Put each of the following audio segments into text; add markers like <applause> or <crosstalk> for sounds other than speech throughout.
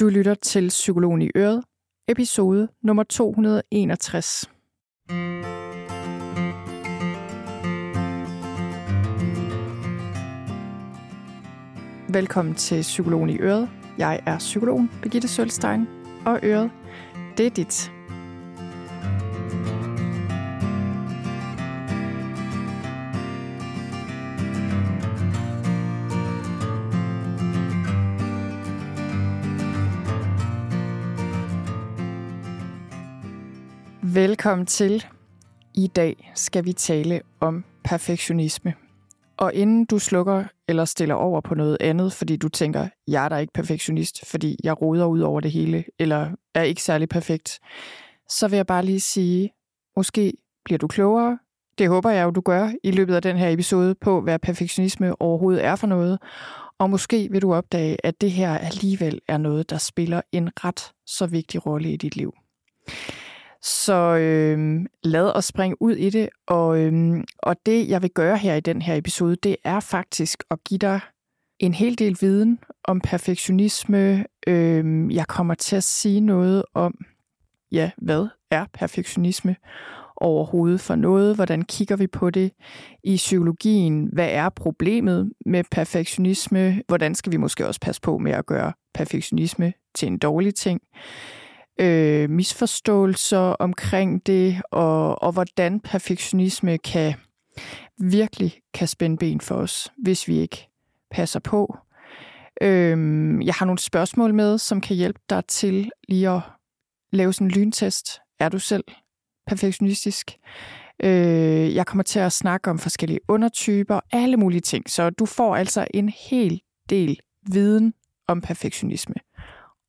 Du lytter til Psykologen i Øret, episode nummer 261. Velkommen til Psykologen i Øret. Jeg er psykologen Birgitte Sølstein, og Øret, det er dit. Velkommen til. I dag skal vi tale om perfektionisme. Og inden du slukker eller stiller over på noget andet, fordi du tænker, jeg er da ikke perfektionist, fordi jeg roder ud over det hele, eller er ikke særlig perfekt, så vil jeg bare lige sige, måske bliver du klogere. Det håber jeg jo, du gør i løbet af den her episode på, hvad perfektionisme overhovedet er for noget. Og måske vil du opdage, at det her alligevel er noget, der spiller en ret så vigtig rolle i dit liv. Så øh, lad os springe ud i det. Og, øh, og det, jeg vil gøre her i den her episode, det er faktisk at give dig en hel del viden om perfektionisme. Øh, jeg kommer til at sige noget om, ja, hvad er perfektionisme overhovedet for noget? Hvordan kigger vi på det i psykologien? Hvad er problemet med perfektionisme? Hvordan skal vi måske også passe på med at gøre perfektionisme til en dårlig ting? Øh, misforståelser omkring det, og, og hvordan perfektionisme kan virkelig kan spænde ben for os, hvis vi ikke passer på. Øh, jeg har nogle spørgsmål med, som kan hjælpe dig til lige at lave sådan en lyntest. Er du selv perfektionistisk? Øh, jeg kommer til at snakke om forskellige undertyper, alle mulige ting. Så du får altså en hel del viden om perfektionisme.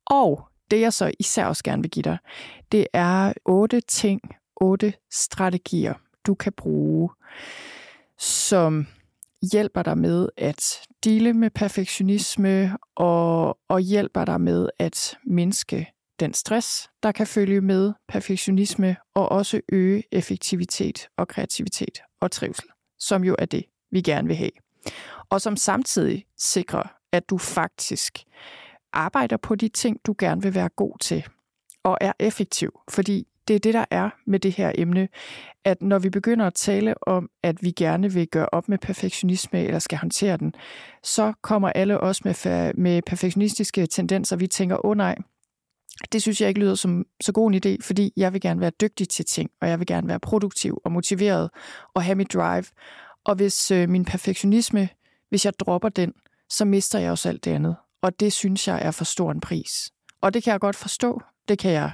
Og det jeg så især også gerne vil give dig, det er otte ting, otte strategier, du kan bruge, som hjælper dig med at dele med perfektionisme og, og hjælper dig med at mindske den stress, der kan følge med perfektionisme, og også øge effektivitet og kreativitet og trivsel, som jo er det, vi gerne vil have. Og som samtidig sikrer, at du faktisk arbejder på de ting, du gerne vil være god til, og er effektiv. Fordi det er det, der er med det her emne, at når vi begynder at tale om, at vi gerne vil gøre op med perfektionisme eller skal håndtere den, så kommer alle os med, med perfektionistiske tendenser, vi tænker, åh oh, nej, det synes jeg ikke lyder som så god en idé, fordi jeg vil gerne være dygtig til ting, og jeg vil gerne være produktiv og motiveret og have mit drive. Og hvis øh, min perfektionisme, hvis jeg dropper den, så mister jeg også alt det andet. Og det synes jeg er for stor en pris. Og det kan jeg godt forstå. Det kan jeg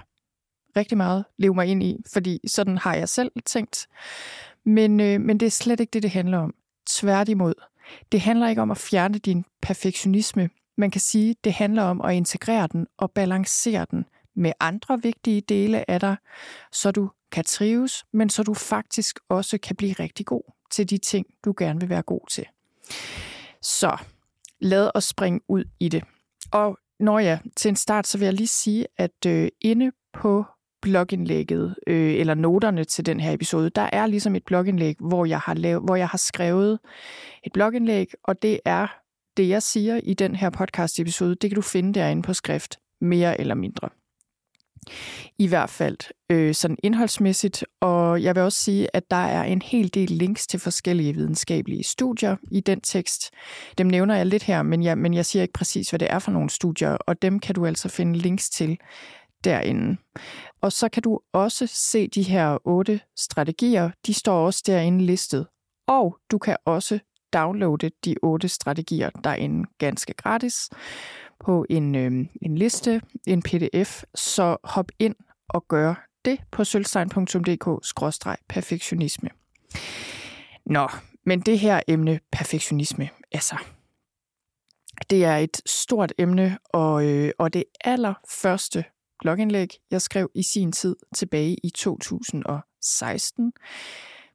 rigtig meget leve mig ind i, fordi sådan har jeg selv tænkt. Men, øh, men det er slet ikke det, det handler om. Tværtimod. Det handler ikke om at fjerne din perfektionisme. Man kan sige, det handler om at integrere den og balancere den med andre vigtige dele af dig, så du kan trives, men så du faktisk også kan blive rigtig god til de ting, du gerne vil være god til. Så lad os springe ud i det. Og når jeg til en start, så vil jeg lige sige, at øh, inde på blogindlægget, øh, eller noterne til den her episode, der er ligesom et blogindlæg, hvor jeg har, lavet, hvor jeg har skrevet et blogindlæg, og det er det, jeg siger i den her podcast episode, det kan du finde derinde på skrift, mere eller mindre i hvert fald øh, sådan indholdsmæssigt. Og jeg vil også sige, at der er en hel del links til forskellige videnskabelige studier i den tekst. Dem nævner jeg lidt her, men jeg, men jeg siger ikke præcis, hvad det er for nogle studier, og dem kan du altså finde links til derinde. Og så kan du også se de her otte strategier. De står også derinde listet. Og du kan også downloade de otte strategier derinde ganske gratis på en, øh, en liste, en pdf, så hop ind og gør det på sølvstein.dk-perfektionisme. Nå, men det her emne, perfektionisme, altså, det er et stort emne, og, øh, og det allerførste blogindlæg, jeg skrev i sin tid tilbage i 2016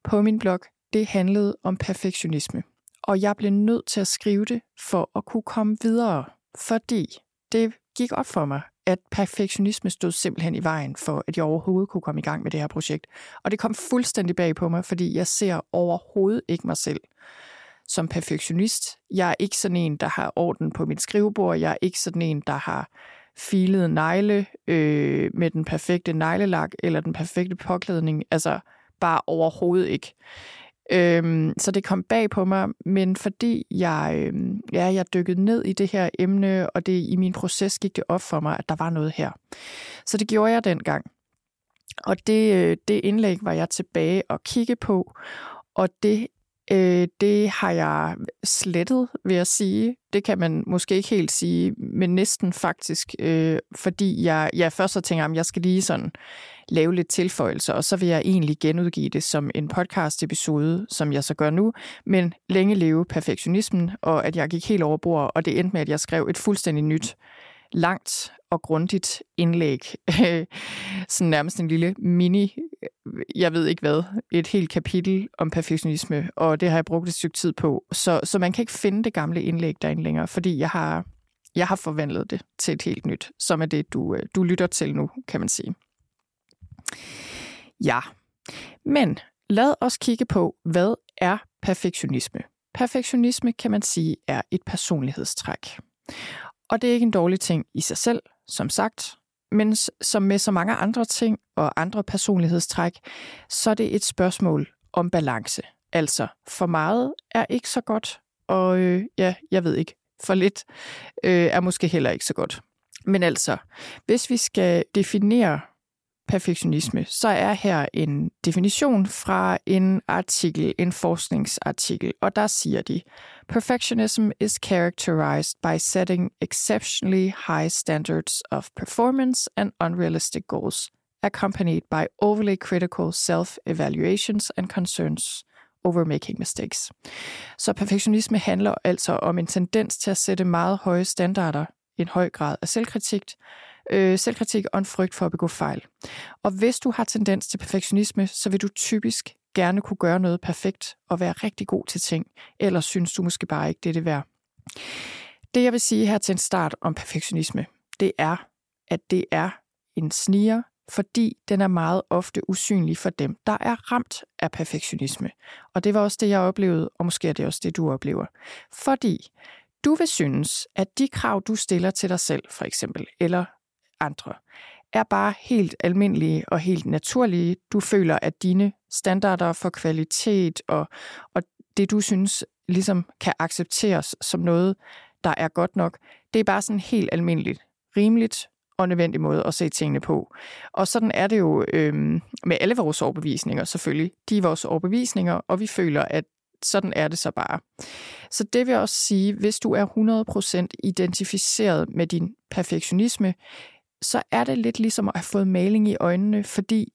på min blog, det handlede om perfektionisme. Og jeg blev nødt til at skrive det for at kunne komme videre fordi det gik op for mig, at perfektionisme stod simpelthen i vejen for, at jeg overhovedet kunne komme i gang med det her projekt. Og det kom fuldstændig bag på mig, fordi jeg ser overhovedet ikke mig selv som perfektionist. Jeg er ikke sådan en, der har orden på mit skrivebord. Jeg er ikke sådan en, der har filede negle øh, med den perfekte neglelak eller den perfekte påklædning. Altså bare overhovedet ikke. Øhm, så det kom bag på mig, men fordi jeg, øhm, ja, jeg dykkede ned i det her emne, og det i min proces gik det op for mig, at der var noget her. Så det gjorde jeg dengang. Og det, øh, det indlæg var jeg tilbage og kigge på, og det Øh, det har jeg slettet, vil jeg sige. Det kan man måske ikke helt sige, men næsten faktisk, øh, fordi jeg, jeg først så tænker, at jeg skal lige sådan lave lidt tilføjelser, og så vil jeg egentlig genudgive det som en podcast-episode, som jeg så gør nu, men længe leve perfektionismen, og at jeg gik helt over bord, og det endte med, at jeg skrev et fuldstændig nyt langt og grundigt indlæg. <laughs> Sådan nærmest en lille mini, jeg ved ikke hvad, et helt kapitel om perfektionisme, og det har jeg brugt et stykke tid på. Så, så man kan ikke finde det gamle indlæg derinde længere, fordi jeg har, jeg har forvandlet det til et helt nyt, som er det, du, øh, du lytter til nu, kan man sige. Ja, men lad os kigge på, hvad er perfektionisme? Perfektionisme kan man sige er et personlighedstræk. Og det er ikke en dårlig ting i sig selv, som sagt, men som med så mange andre ting og andre personlighedstræk, så er det et spørgsmål om balance. Altså, for meget er ikke så godt, og øh, ja, jeg ved ikke, for lidt øh, er måske heller ikke så godt. Men altså, hvis vi skal definere perfektionisme, så er her en definition fra en artikel, en forskningsartikel, og der siger de, Perfectionism is characterized by setting exceptionally high standards of performance and unrealistic goals, accompanied by overly critical self-evaluations and concerns over making mistakes. Så perfektionisme handler altså om en tendens til at sætte meget høje standarder, en høj grad af selvkritik, øh, selvkritik og en frygt for at begå fejl. Og hvis du har tendens til perfektionisme, så vil du typisk gerne kunne gøre noget perfekt og være rigtig god til ting, eller synes du måske bare ikke, det er det værd. Det jeg vil sige her til en start om perfektionisme, det er, at det er en sniger, fordi den er meget ofte usynlig for dem, der er ramt af perfektionisme. Og det var også det, jeg oplevede, og måske er det også det, du oplever. Fordi du vil synes, at de krav, du stiller til dig selv, for eksempel, eller andre, er bare helt almindelige og helt naturlige. Du føler, at dine standarder for kvalitet og, og det, du synes ligesom kan accepteres som noget, der er godt nok, det er bare sådan helt almindeligt, rimeligt og nødvendig måde at se tingene på. Og sådan er det jo øhm, med alle vores overbevisninger selvfølgelig. De er vores overbevisninger, og vi føler, at sådan er det så bare. Så det vil også sige, hvis du er 100% identificeret med din perfektionisme, så er det lidt ligesom at have fået maling i øjnene, fordi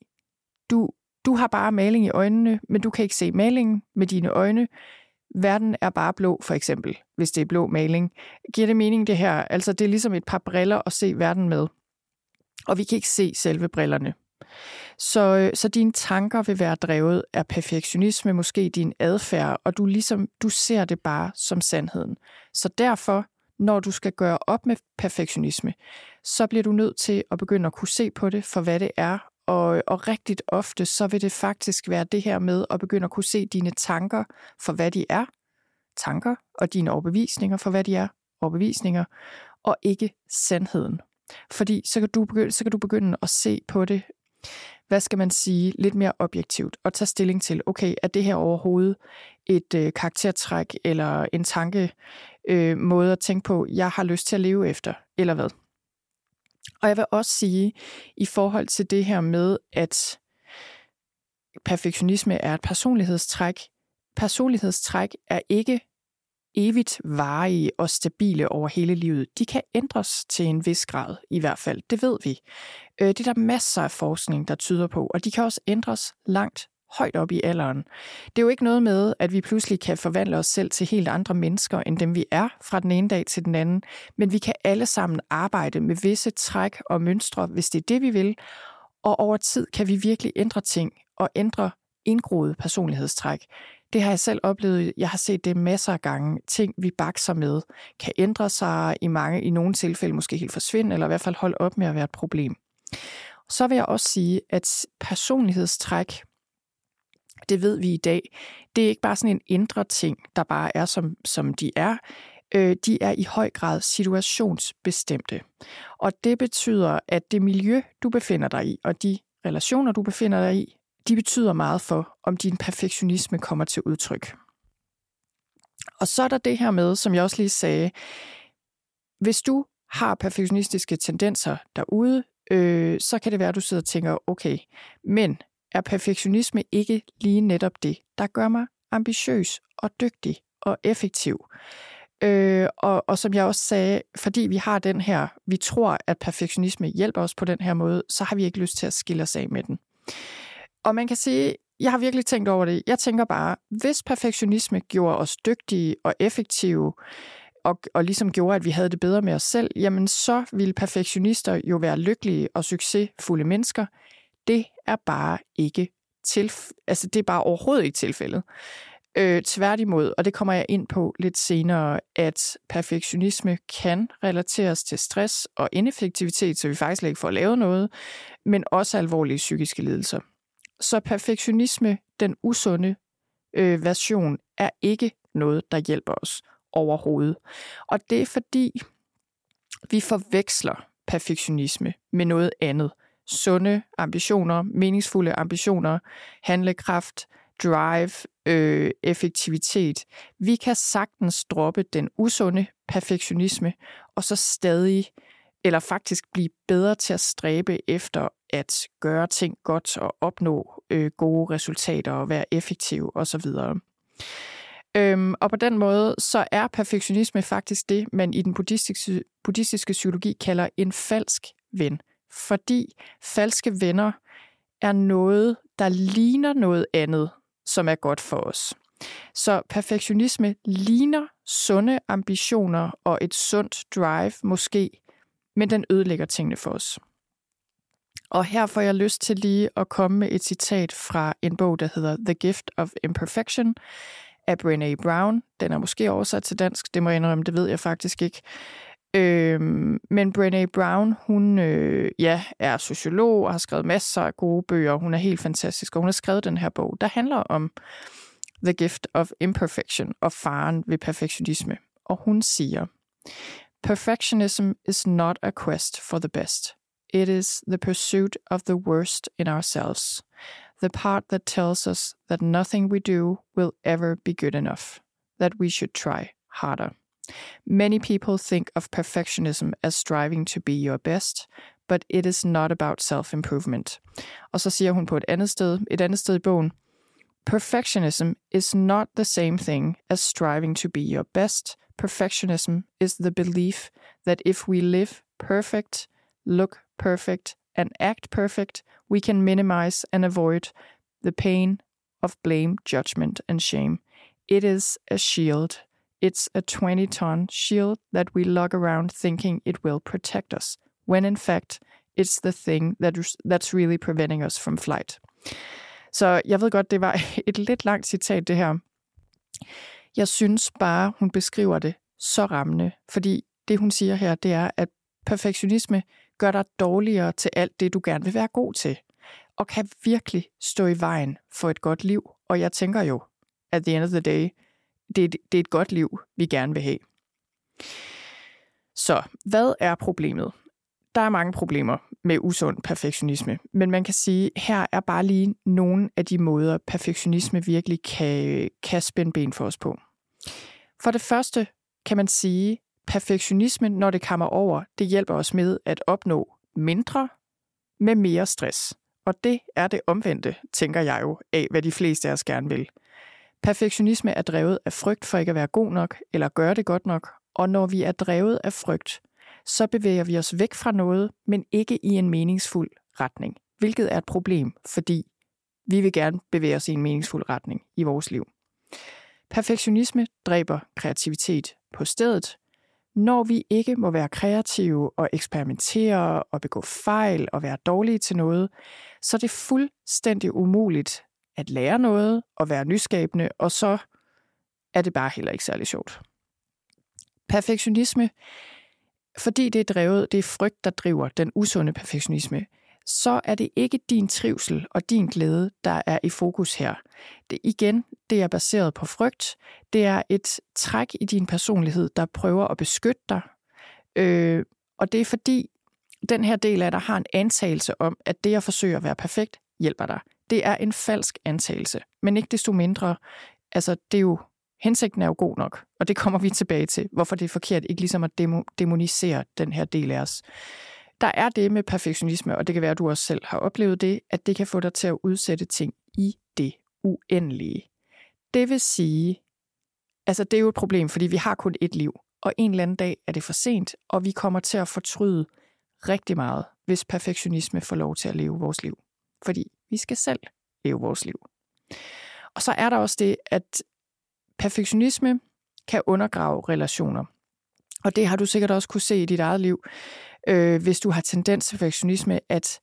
du, du har bare maling i øjnene, men du kan ikke se malingen med dine øjne. Verden er bare blå, for eksempel, hvis det er blå maling. Giver det mening, det her? Altså, det er ligesom et par briller at se verden med. Og vi kan ikke se selve brillerne. Så, øh, så dine tanker vil være drevet af perfektionisme, måske din adfærd, og du ligesom du ser det bare som sandheden. Så derfor når du skal gøre op med perfektionisme, så bliver du nødt til at begynde at kunne se på det for, hvad det er. Og, og rigtigt ofte, så vil det faktisk være det her med at begynde at kunne se dine tanker for, hvad de er. Tanker og dine overbevisninger for, hvad de er. Overbevisninger. Og ikke sandheden. Fordi så kan, du begynde, så kan du begynde at se på det, hvad skal man sige, lidt mere objektivt, og tage stilling til, okay, er det her overhovedet et øh, karaktertræk eller en tanke, øh, måde at tænke på, jeg har lyst til at leve efter, eller hvad. Og jeg vil også sige, i forhold til det her med, at perfektionisme er et personlighedstræk, personlighedstræk er ikke evigt varige og stabile over hele livet. De kan ændres til en vis grad, i hvert fald. Det ved vi. Øh, det er der masser af forskning, der tyder på, og de kan også ændres langt højt op i alderen. Det er jo ikke noget med, at vi pludselig kan forvandle os selv til helt andre mennesker, end dem vi er fra den ene dag til den anden, men vi kan alle sammen arbejde med visse træk og mønstre, hvis det er det, vi vil, og over tid kan vi virkelig ændre ting og ændre indgroede personlighedstræk. Det har jeg selv oplevet. Jeg har set det masser af gange. Ting, vi bakser med, kan ændre sig i mange, i nogle tilfælde måske helt forsvinde, eller i hvert fald holde op med at være et problem. Så vil jeg også sige, at personlighedstræk det ved vi i dag. Det er ikke bare sådan en indre ting, der bare er, som, som de er. øh, de er i høj grad situationsbestemte. Og det betyder, at det miljø, du befinder dig i, og de relationer, du befinder dig i, de betyder meget for, om din perfektionisme kommer til udtryk. Og så er der det her med, som jeg også lige sagde, hvis du har perfektionistiske tendenser derude, øh, så kan det være, at du sidder og tænker, okay, men er perfektionisme ikke lige netop det, der gør mig ambitiøs og dygtig og effektiv? Øh, og, og som jeg også sagde, fordi vi har den her, vi tror, at perfektionisme hjælper os på den her måde, så har vi ikke lyst til at skille os af med den. Og man kan sige, jeg har virkelig tænkt over det. Jeg tænker bare, hvis perfektionisme gjorde os dygtige og effektive, og, og ligesom gjorde, at vi havde det bedre med os selv, jamen så ville perfektionister jo være lykkelige og succesfulde mennesker. Det er bare ikke til, altså det er bare overhovedet ikke tilfældet. Øh, tværtimod, og det kommer jeg ind på lidt senere, at perfektionisme kan relateres til stress og ineffektivitet, så vi faktisk ikke får lavet noget, men også alvorlige psykiske lidelser. Så perfektionisme, den usunde øh, version, er ikke noget, der hjælper os overhovedet. Og det er fordi, vi forveksler perfektionisme med noget andet. Sunde ambitioner, meningsfulde ambitioner, handlekraft, drive, øh, effektivitet. Vi kan sagtens droppe den usunde perfektionisme, og så stadig, eller faktisk blive bedre til at stræbe efter at gøre ting godt og opnå øh, gode resultater og være effektiv osv. Øhm, og på den måde, så er perfektionisme faktisk det, man i den buddhistiske, buddhistiske psykologi kalder en falsk ven. Fordi falske venner er noget, der ligner noget andet, som er godt for os. Så perfektionisme ligner sunde ambitioner og et sundt drive måske, men den ødelægger tingene for os. Og her får jeg lyst til lige at komme med et citat fra en bog, der hedder The Gift of Imperfection af Brené Brown. Den er måske oversat til dansk, det må jeg indrømme, det ved jeg faktisk ikke. Øhm, men Brené Brown, hun øh, ja, er sociolog og har skrevet masser af gode bøger. Hun er helt fantastisk, og hun har skrevet den her bog, der handler om The Gift of Imperfection og faren ved perfektionisme. Og hun siger, Perfectionism is not a quest for the best. It is the pursuit of the worst in ourselves. The part that tells us that nothing we do will ever be good enough, that we should try harder. Many people think of perfectionism as striving to be your best, but it is not about self-improvement. Og så siger hun på et andet sted, et andet sted i bogen, Perfectionism is not the same thing as striving to be your best. Perfectionism is the belief that if we live perfect, look perfect, and act perfect, we can minimize and avoid the pain of blame, judgment, and shame. It is a shield It's a 20 ton shield that we lug around thinking it will protect us, when in fact it's the thing that, that's really preventing us from flight. Så jeg ved godt, det var <laughs> et lidt langt citat, det her. Jeg synes bare, hun beskriver det så rammende, fordi det, hun siger her, det er, at perfektionisme gør dig dårligere til alt det, du gerne vil være god til, og kan virkelig stå i vejen for et godt liv. Og jeg tænker jo, at the end of the day, det, det er et godt liv, vi gerne vil have. Så hvad er problemet? Der er mange problemer med usund perfektionisme, men man kan sige, her er bare lige nogle af de måder, perfektionisme virkelig kan, kan spænde ben for os på. For det første kan man sige, perfektionisme, når det kommer over, det hjælper os med at opnå mindre med mere stress. Og det er det omvendte, tænker jeg jo, af hvad de fleste af os gerne vil. Perfektionisme er drevet af frygt for ikke at være god nok eller gøre det godt nok, og når vi er drevet af frygt, så bevæger vi os væk fra noget, men ikke i en meningsfuld retning, hvilket er et problem, fordi vi vil gerne bevæge os i en meningsfuld retning i vores liv. Perfektionisme dræber kreativitet på stedet. Når vi ikke må være kreative og eksperimentere og begå fejl og være dårlige til noget, så er det fuldstændig umuligt at lære noget og være nyskabende, og så er det bare heller ikke særlig sjovt. Perfektionisme, fordi det er drevet, det er frygt, der driver den usunde perfektionisme, så er det ikke din trivsel og din glæde, der er i fokus her. Det, igen, det er baseret på frygt. Det er et træk i din personlighed, der prøver at beskytte dig. Øh, og det er fordi, den her del af dig har en antagelse om, at det at forsøge at være perfekt hjælper dig. Det er en falsk antagelse, men ikke desto mindre, altså det er jo, hensigten er jo god nok, og det kommer vi tilbage til, hvorfor det er forkert, ikke ligesom at demo, demonisere den her del af os. Der er det med perfektionisme, og det kan være, at du også selv har oplevet det, at det kan få dig til at udsætte ting i det uendelige. Det vil sige, altså det er jo et problem, fordi vi har kun et liv, og en eller anden dag er det for sent, og vi kommer til at fortryde rigtig meget, hvis perfektionisme får lov til at leve vores liv. Fordi vi skal selv leve vores liv. Og så er der også det, at perfektionisme kan undergrave relationer. Og det har du sikkert også kunne se i dit eget liv, øh, hvis du har tendens til perfektionisme, at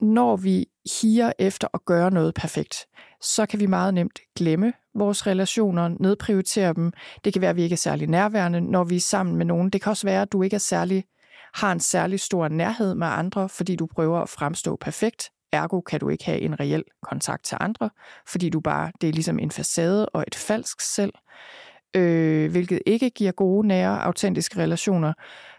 når vi higer efter at gøre noget perfekt, så kan vi meget nemt glemme vores relationer, nedprioritere dem. Det kan være, at vi ikke er særlig nærværende, når vi er sammen med nogen. Det kan også være, at du ikke er særlig, har en særlig stor nærhed med andre, fordi du prøver at fremstå perfekt. Ergo kan du ikke have en reel kontakt til andre, fordi du bare, det er ligesom en facade og et falsk selv øh, hvilket ikke giver gode, nære, autentiske relationer.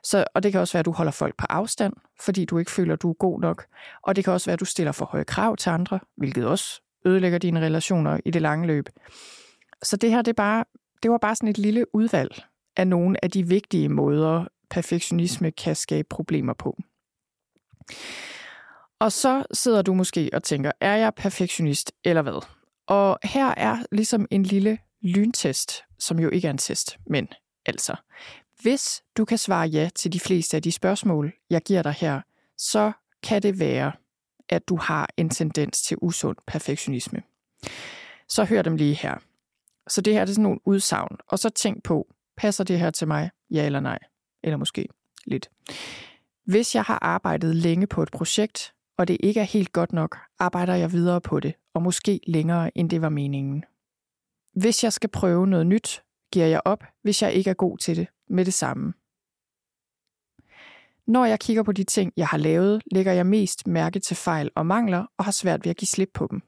Så, og det kan også være, at du holder folk på afstand, fordi du ikke føler, at du er god nok. Og det kan også være, at du stiller for høje krav til andre, hvilket også ødelægger dine relationer i det lange løb. Så det her, det, er bare, det var bare sådan et lille udvalg af nogle af de vigtige måder, perfektionisme kan skabe problemer på. Og så sidder du måske og tænker, er jeg perfektionist eller hvad? Og her er ligesom en lille lyntest, som jo ikke er en test, men altså. Hvis du kan svare ja til de fleste af de spørgsmål, jeg giver dig her, så kan det være, at du har en tendens til usund perfektionisme. Så hør dem lige her. Så det her er sådan nogle udsagn, og så tænk på, passer det her til mig, ja eller nej? Eller måske lidt. Hvis jeg har arbejdet længe på et projekt, og det ikke er helt godt nok, arbejder jeg videre på det, og måske længere, end det var meningen. Hvis jeg skal prøve noget nyt, giver jeg op, hvis jeg ikke er god til det med det samme. Når jeg kigger på de ting, jeg har lavet, lægger jeg mest mærke til fejl og mangler og har svært ved at give slip på dem.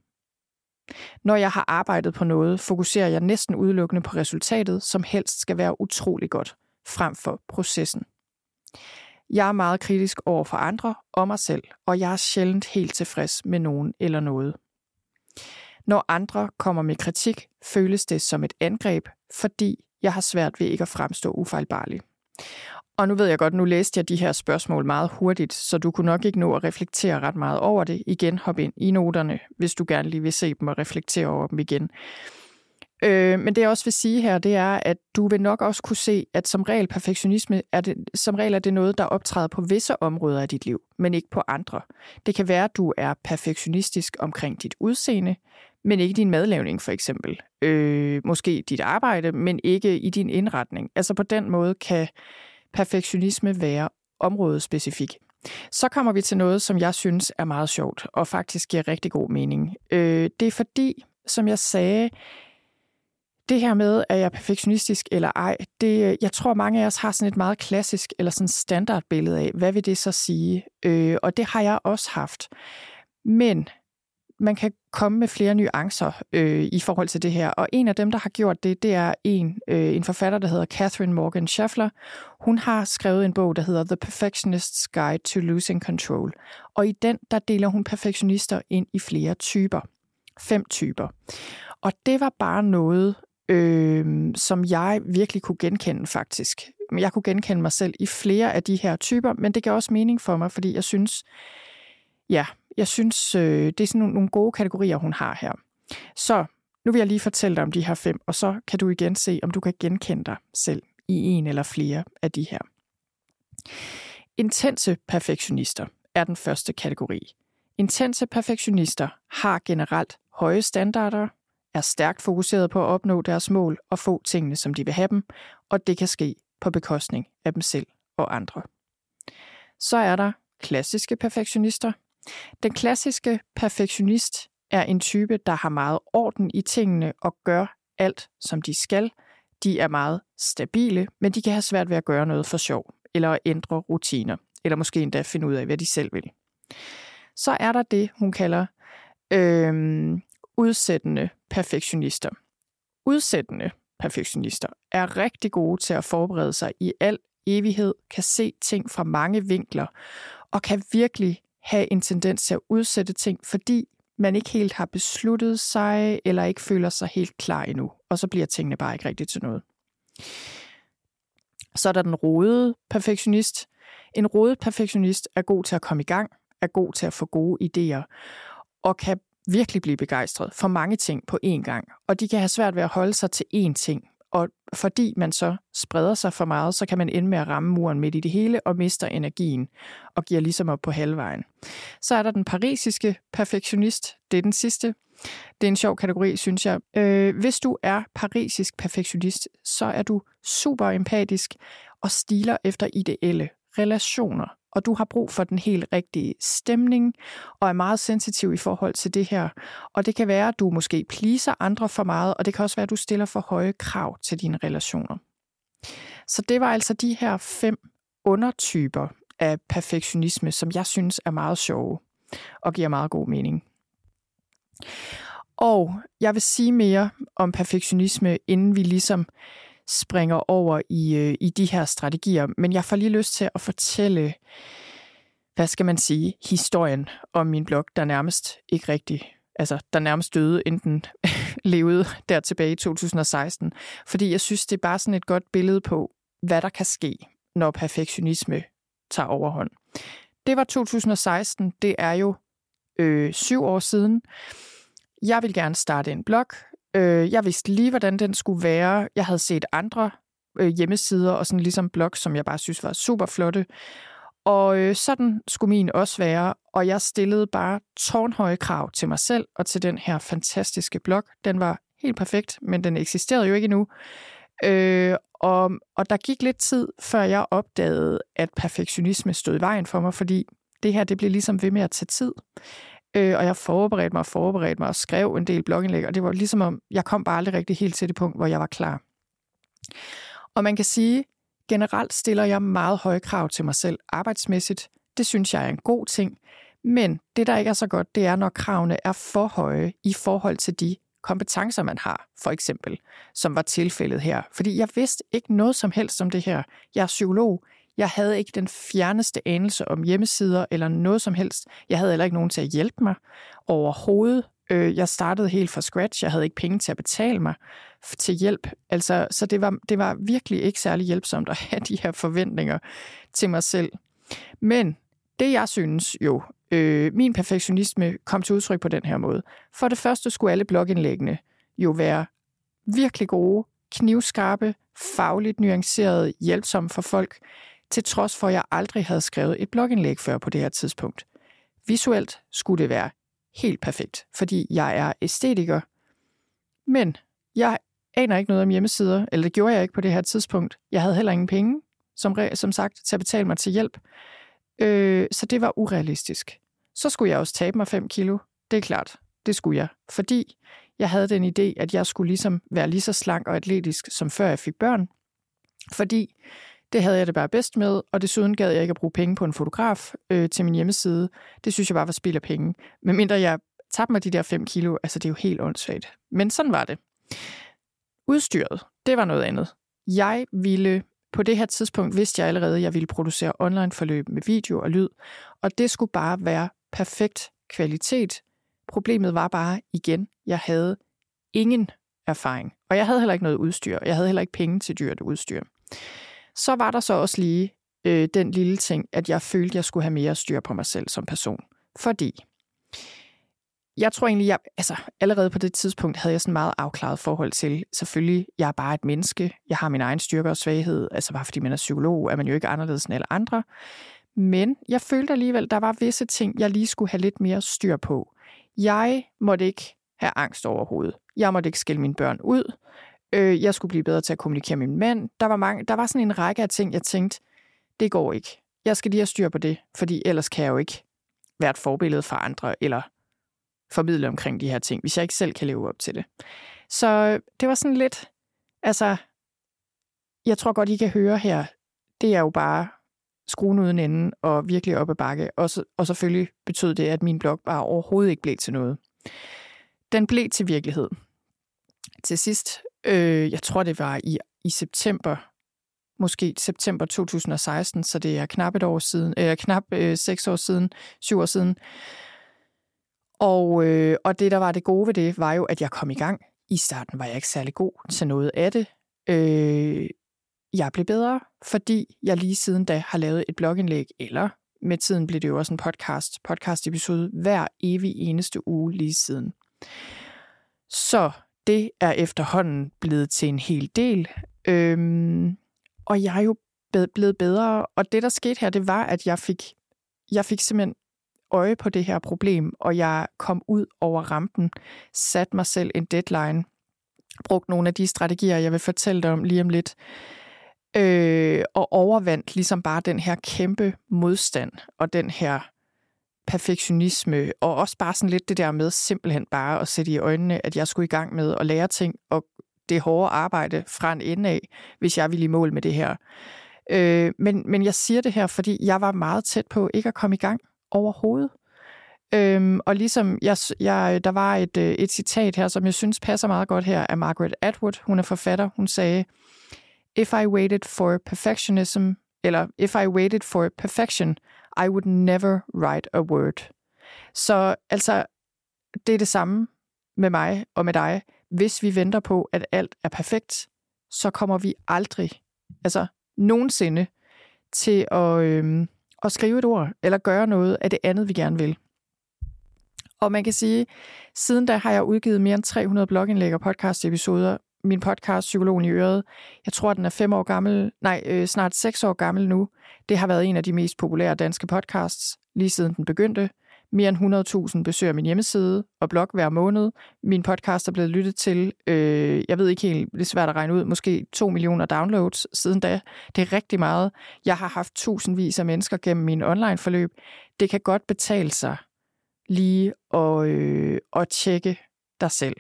Når jeg har arbejdet på noget, fokuserer jeg næsten udelukkende på resultatet, som helst skal være utrolig godt, frem for processen. Jeg er meget kritisk over for andre og mig selv, og jeg er sjældent helt tilfreds med nogen eller noget. Når andre kommer med kritik, føles det som et angreb, fordi jeg har svært ved ikke at fremstå ufejlbarlig. Og nu ved jeg godt, nu læste jeg de her spørgsmål meget hurtigt, så du kunne nok ikke nå at reflektere ret meget over det. Igen, hop ind i noterne, hvis du gerne lige vil se dem og reflektere over dem igen. Øh, men det jeg også vil sige her, det er, at du vil nok også kunne se, at som regel perfektionisme er det, som regel er det noget, der optræder på visse områder af dit liv, men ikke på andre. Det kan være, at du er perfektionistisk omkring dit udseende, men ikke din madlavning for eksempel. Øh, måske dit arbejde, men ikke i din indretning. Altså på den måde kan perfektionisme være områdespecifik. Så kommer vi til noget, som jeg synes er meget sjovt, og faktisk giver rigtig god mening. Øh, det er fordi, som jeg sagde, det her med, at jeg er perfektionistisk eller ej, det, øh, jeg tror mange af os har sådan et meget klassisk eller sådan standardbillede af, hvad vil det så sige? Øh, og det har jeg også haft. Men man kan komme med flere nuancer øh, i forhold til det her. Og en af dem, der har gjort det, det er en, øh, en forfatter, der hedder Catherine Morgan Schaffler. Hun har skrevet en bog, der hedder The Perfectionist's Guide to Losing Control. Og i den, der deler hun perfektionister ind i flere typer. Fem typer. Og det var bare noget, øh, som jeg virkelig kunne genkende faktisk. Jeg kunne genkende mig selv i flere af de her typer, men det gav også mening for mig, fordi jeg synes, ja, jeg synes, øh, det er sådan nogle, nogle gode kategorier, hun har her. Så nu vil jeg lige fortælle dig om de her fem, og så kan du igen se, om du kan genkende dig selv i en eller flere af de her. Intense perfektionister er den første kategori. Intense perfektionister har generelt høje standarder, er stærkt fokuseret på at opnå deres mål og få tingene, som de vil have dem, og det kan ske på bekostning af dem selv og andre. Så er der klassiske perfektionister, den klassiske perfektionist er en type, der har meget orden i tingene og gør alt, som de skal. De er meget stabile, men de kan have svært ved at gøre noget for sjov, eller at ændre rutiner, eller måske endda finde ud af, hvad de selv vil. Så er der det, hun kalder øh, udsættende perfektionister, udsættende perfektionister, er rigtig gode til at forberede sig i al evighed, kan se ting fra mange vinkler, og kan virkelig have en tendens til at udsætte ting, fordi man ikke helt har besluttet sig, eller ikke føler sig helt klar endnu, og så bliver tingene bare ikke rigtigt til noget. Så er der den rodede perfektionist. En rodet perfektionist er god til at komme i gang, er god til at få gode idéer, og kan virkelig blive begejstret for mange ting på én gang. Og de kan have svært ved at holde sig til én ting. Og fordi man så spreder sig for meget, så kan man ende med at ramme muren midt i det hele og mister energien og giver ligesom op på halvvejen. Så er der den parisiske perfektionist. Det er den sidste. Det er en sjov kategori, synes jeg. Øh, hvis du er parisisk perfektionist, så er du super empatisk og stiler efter ideelle relationer og du har brug for den helt rigtige stemning, og er meget sensitiv i forhold til det her. Og det kan være, at du måske pleaser andre for meget, og det kan også være, at du stiller for høje krav til dine relationer. Så det var altså de her fem undertyper af perfektionisme, som jeg synes er meget sjove og giver meget god mening. Og jeg vil sige mere om perfektionisme, inden vi ligesom springer over i, øh, i de her strategier. Men jeg får lige lyst til at fortælle, hvad skal man sige, historien om min blog, der nærmest ikke rigtig altså, der nærmest døde, enten <laughs> levede der tilbage i 2016. Fordi jeg synes, det er bare sådan et godt billede på, hvad der kan ske, når perfektionisme tager overhånd. Det var 2016, det er jo øh, syv år siden. Jeg vil gerne starte en blog. Øh, jeg vidste lige, hvordan den skulle være. Jeg havde set andre øh, hjemmesider og sådan ligesom blogs, som jeg bare synes var super flotte. Og øh, sådan skulle min også være, og jeg stillede bare tårnhøje krav til mig selv og til den her fantastiske blog. Den var helt perfekt, men den eksisterede jo ikke endnu. Øh, og, og der gik lidt tid, før jeg opdagede, at perfektionisme stod i vejen for mig, fordi det her det blev ligesom ved med at tage tid. Øh, og jeg forberedte mig og forberedte mig og skrev en del blogindlæg, og det var ligesom om, jeg kom bare aldrig rigtig helt til det punkt, hvor jeg var klar. Og man kan sige, generelt stiller jeg meget høje krav til mig selv arbejdsmæssigt. Det synes jeg er en god ting. Men det, der ikke er så godt, det er, når kravene er for høje i forhold til de kompetencer, man har, for eksempel, som var tilfældet her. Fordi jeg vidste ikke noget som helst om det her. Jeg er psykolog. Jeg havde ikke den fjerneste anelse om hjemmesider eller noget som helst. Jeg havde heller ikke nogen til at hjælpe mig overhovedet. Øh, jeg startede helt fra scratch. Jeg havde ikke penge til at betale mig til hjælp. Altså, så det var, det var virkelig ikke særlig hjælpsomt at have <laughs> de her forventninger til mig selv. Men det, jeg synes jo, øh, min perfektionisme kom til udtryk på den her måde. For det første skulle alle blogindlæggene jo være virkelig gode, knivskarpe, fagligt nuancerede, hjælpsomme for folk til trods for, at jeg aldrig havde skrevet et blogindlæg før på det her tidspunkt. Visuelt skulle det være helt perfekt, fordi jeg er æstetiker. Men jeg aner ikke noget om hjemmesider, eller det gjorde jeg ikke på det her tidspunkt. Jeg havde heller ingen penge, som, som sagt, til at betale mig til hjælp. Øh, så det var urealistisk. Så skulle jeg også tabe mig 5 kilo. Det er klart, det skulle jeg. Fordi jeg havde den idé, at jeg skulle ligesom være lige så slank og atletisk, som før jeg fik børn. Fordi det havde jeg det bare bedst med, og desuden gad jeg ikke at bruge penge på en fotograf øh, til min hjemmeside. Det synes jeg bare var spild af penge. Men mindre jeg tabte mig de der 5 kilo, altså det er jo helt åndssvagt. Men sådan var det. Udstyret, det var noget andet. Jeg ville, på det her tidspunkt vidste jeg allerede, at jeg ville producere online-forløb med video og lyd, og det skulle bare være perfekt kvalitet. Problemet var bare, igen, jeg havde ingen erfaring, og jeg havde heller ikke noget udstyr. Jeg havde heller ikke penge til dyrt udstyr. Så var der så også lige øh, den lille ting, at jeg følte, jeg skulle have mere styr på mig selv som person. Fordi jeg tror egentlig, jeg, altså allerede på det tidspunkt havde jeg sådan meget afklaret forhold til, selvfølgelig, jeg er bare et menneske, jeg har min egen styrke og svaghed, altså bare fordi man er psykolog, er man jo ikke anderledes end alle andre. Men jeg følte alligevel, der var visse ting, jeg lige skulle have lidt mere styr på. Jeg måtte ikke have angst overhovedet. Jeg måtte ikke skille mine børn ud. Øh, jeg skulle blive bedre til at kommunikere med min mand. Der var, mange, der var sådan en række af ting, jeg tænkte, det går ikke. Jeg skal lige have styr på det, fordi ellers kan jeg jo ikke være et forbillede for andre, eller formidle omkring de her ting, hvis jeg ikke selv kan leve op til det. Så øh, det var sådan lidt, altså, jeg tror godt, I kan høre her, det er jo bare skruen uden enden og virkelig op ad bakke. Og, så, og selvfølgelig betød det, at min blog bare overhovedet ikke blev til noget. Den blev til virkelighed. til sidst, øh, jeg tror det var i, i september, måske september 2016, så det er knap et år siden, øh, knap øh, seks år siden, syv år siden. Og, øh, og det, der var det gode ved det, var jo, at jeg kom i gang. I starten var jeg ikke særlig god til noget af det. Øh, jeg blev bedre, fordi jeg lige siden da har lavet et blogindlæg, eller med tiden blev det jo også en podcast, podcast episode hver evig eneste uge lige siden. Så det er efterhånden blevet til en hel del. Øhm, og jeg er jo blevet bedre. Og det, der skete her, det var, at jeg fik, jeg fik simpelthen øje på det her problem, og jeg kom ud over rampen, satte mig selv en deadline, brugte nogle af de strategier, jeg vil fortælle dig om lige om lidt, øh, og overvandt ligesom bare den her kæmpe modstand, og den her perfektionisme, og også bare sådan lidt det der med simpelthen bare at sætte i øjnene, at jeg skulle i gang med at lære ting, og det hårde arbejde fra en ende af, hvis jeg ville i mål med det her. Øh, men, men jeg siger det her, fordi jeg var meget tæt på ikke at komme i gang overhovedet. Øhm, og ligesom jeg, jeg, der var et, øh, et citat her, som jeg synes passer meget godt her, af Margaret Atwood. Hun er forfatter. Hun sagde, If I waited for perfectionism, eller if I waited for perfection, I would never write a word. Så altså, det er det samme med mig og med dig. Hvis vi venter på, at alt er perfekt, så kommer vi aldrig, altså nogensinde, til at, øhm, at skrive et ord, eller gøre noget af det andet, vi gerne vil. Og man kan sige, siden da har jeg udgivet mere end 300 blogindlæg og podcast-episoder. Min podcast, Psykologen i Øret, jeg tror, den er fem år gammel, nej, øh, snart seks år gammel nu. Det har været en af de mest populære danske podcasts, lige siden den begyndte. Mere end 100.000 besøger min hjemmeside og blog hver måned. Min podcast er blevet lyttet til, øh, jeg ved ikke helt, det er svært at regne ud, måske 2 millioner downloads siden da. Det er rigtig meget. Jeg har haft tusindvis af mennesker gennem min online-forløb. Det kan godt betale sig lige at, øh, at tjekke dig selv,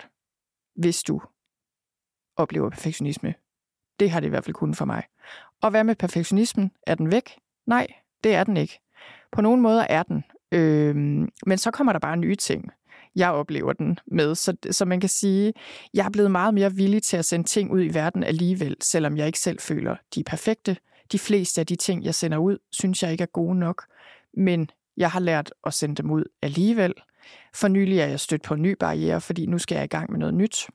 hvis du oplever perfektionisme. Det har det i hvert fald kun for mig. Og hvad med perfektionismen? Er den væk? Nej, det er den ikke. På nogle måder er den. Øh, men så kommer der bare nye ting, jeg oplever den med. Så, så man kan sige, jeg er blevet meget mere villig til at sende ting ud i verden alligevel, selvom jeg ikke selv føler, de er perfekte. De fleste af de ting, jeg sender ud, synes jeg ikke er gode nok. Men jeg har lært at sende dem ud alligevel. For nylig er jeg stødt på en ny barriere, fordi nu skal jeg i gang med noget nyt.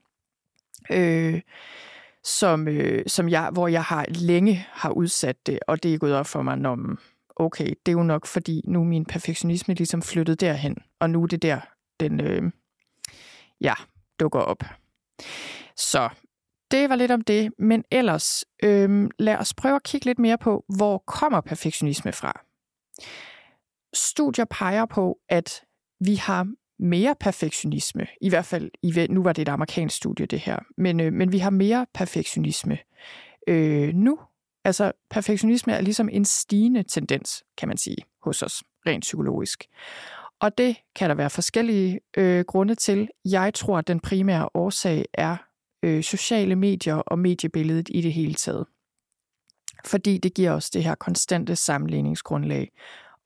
Øh, som, øh, som jeg, hvor jeg har længe har udsat det, og det er gået op for mig, når mm, okay, det er jo nok, fordi nu er min perfektionisme ligesom flyttet derhen, og nu er det der, den øh, ja, dukker op. Så det var lidt om det, men ellers øh, lad os prøve at kigge lidt mere på, hvor kommer perfektionisme fra? Studier peger på, at vi har mere perfektionisme, i hvert fald, i, nu var det et amerikansk studie det her, men, øh, men vi har mere perfektionisme øh, nu. Altså perfektionisme er ligesom en stigende tendens, kan man sige, hos os, rent psykologisk. Og det kan der være forskellige øh, grunde til. Jeg tror, at den primære årsag er øh, sociale medier og mediebilledet i det hele taget. Fordi det giver os det her konstante sammenligningsgrundlag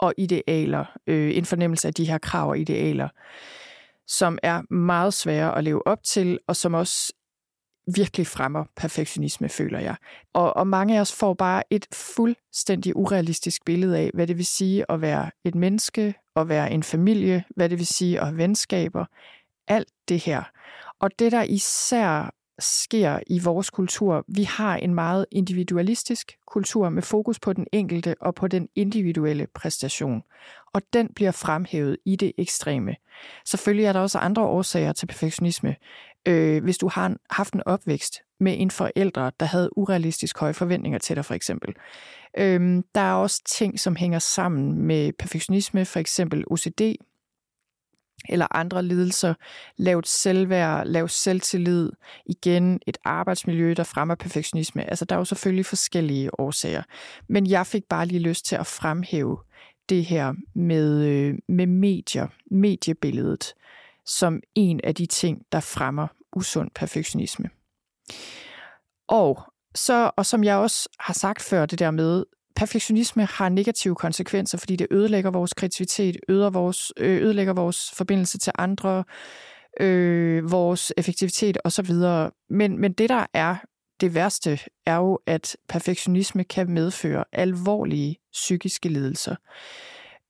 og idealer, øh, en fornemmelse af de her krav og idealer, som er meget svære at leve op til, og som også virkelig fremmer perfektionisme, føler jeg. Og, og mange af os får bare et fuldstændig urealistisk billede af, hvad det vil sige at være et menneske, at være en familie, hvad det vil sige at have venskaber, alt det her. Og det, der især sker i vores kultur. Vi har en meget individualistisk kultur med fokus på den enkelte og på den individuelle præstation. Og den bliver fremhævet i det ekstreme. Selvfølgelig er der også andre årsager til perfektionisme. Øh, hvis du har haft en opvækst med en forælder, der havde urealistisk høje forventninger til dig, for eksempel. Øh, der er også ting, som hænger sammen med perfektionisme, for eksempel OCD, eller andre lidelser, lavt selvværd, lav selvtillid, igen et arbejdsmiljø, der fremmer perfektionisme. Altså der er jo selvfølgelig forskellige årsager. Men jeg fik bare lige lyst til at fremhæve det her med, øh, med medier, mediebilledet, som en af de ting, der fremmer usund perfektionisme. Og så, og som jeg også har sagt før, det der med, perfektionisme har negative konsekvenser, fordi det ødelægger vores kreativitet, øder vores, øh, ødelægger vores forbindelse til andre, øh, vores effektivitet osv. Men, men det, der er det værste, er jo, at perfektionisme kan medføre alvorlige psykiske lidelser.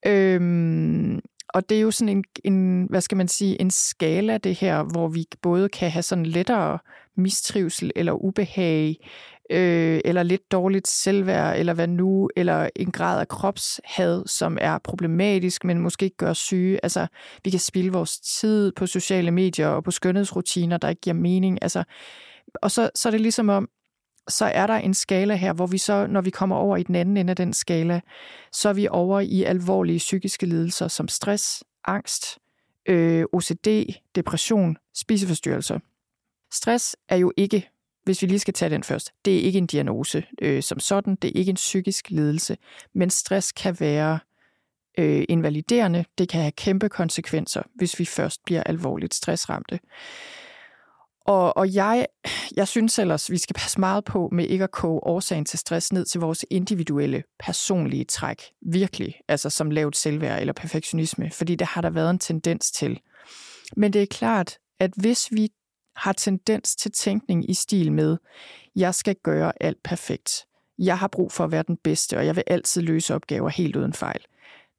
Øhm, og det er jo sådan en, en, hvad skal man sige, en skala det her, hvor vi både kan have sådan lettere mistrivsel eller ubehag, øh, eller lidt dårligt selvværd, eller hvad nu, eller en grad af kropshad, som er problematisk, men måske ikke gør syge. Altså, vi kan spille vores tid på sociale medier og på skønhedsrutiner, der ikke giver mening. Altså, og så, så er det ligesom om, så er der en skala her, hvor vi så, når vi kommer over i den anden ende af den skala, så er vi over i alvorlige psykiske lidelser som stress, angst, øh, OCD, depression, spiseforstyrrelser. Stress er jo ikke, hvis vi lige skal tage den først, det er ikke en diagnose øh, som sådan, det er ikke en psykisk lidelse, men stress kan være øh, invaliderende, det kan have kæmpe konsekvenser, hvis vi først bliver alvorligt stressramte. Og, og jeg, jeg synes ellers, vi skal passe meget på med ikke at koge årsagen til stress ned til vores individuelle, personlige træk. Virkelig, altså som lavt selvværd eller perfektionisme, fordi det har der været en tendens til. Men det er klart, at hvis vi har tendens til tænkning i stil med, jeg skal gøre alt perfekt. Jeg har brug for at være den bedste, og jeg vil altid løse opgaver helt uden fejl.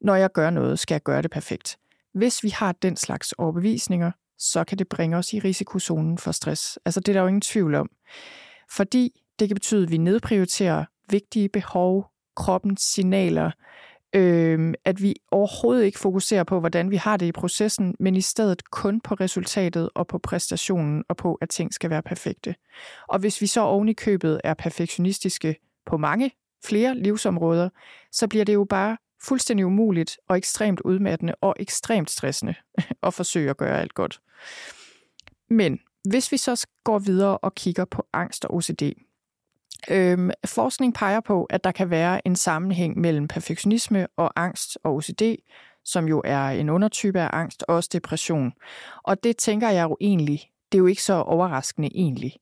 Når jeg gør noget, skal jeg gøre det perfekt. Hvis vi har den slags overbevisninger, så kan det bringe os i risikozonen for stress. Altså det er der jo ingen tvivl om. Fordi det kan betyde, at vi nedprioriterer vigtige behov, kroppens signaler, øh, at vi overhovedet ikke fokuserer på, hvordan vi har det i processen, men i stedet kun på resultatet og på præstationen og på, at ting skal være perfekte. Og hvis vi så oven i købet er perfektionistiske på mange flere livsområder, så bliver det jo bare fuldstændig umuligt og ekstremt udmattende og ekstremt stressende <laughs> at forsøge at gøre alt godt. Men hvis vi så går videre og kigger på angst og OCD, øhm, forskning peger på, at der kan være en sammenhæng mellem perfektionisme og angst og OCD, som jo er en undertype af angst, og også depression. Og det tænker jeg jo egentlig, det er jo ikke så overraskende egentlig.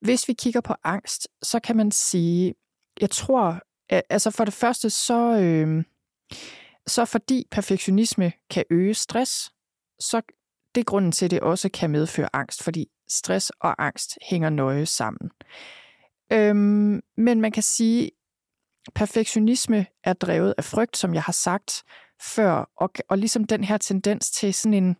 Hvis vi kigger på angst, så kan man sige, jeg tror, at, altså for det første så, øh, så fordi perfektionisme kan øge stress, så det er grunden til, at det også kan medføre angst, fordi stress og angst hænger nøje sammen. Øhm, men man kan sige, perfektionisme er drevet af frygt, som jeg har sagt før, og, og ligesom den her tendens til sådan en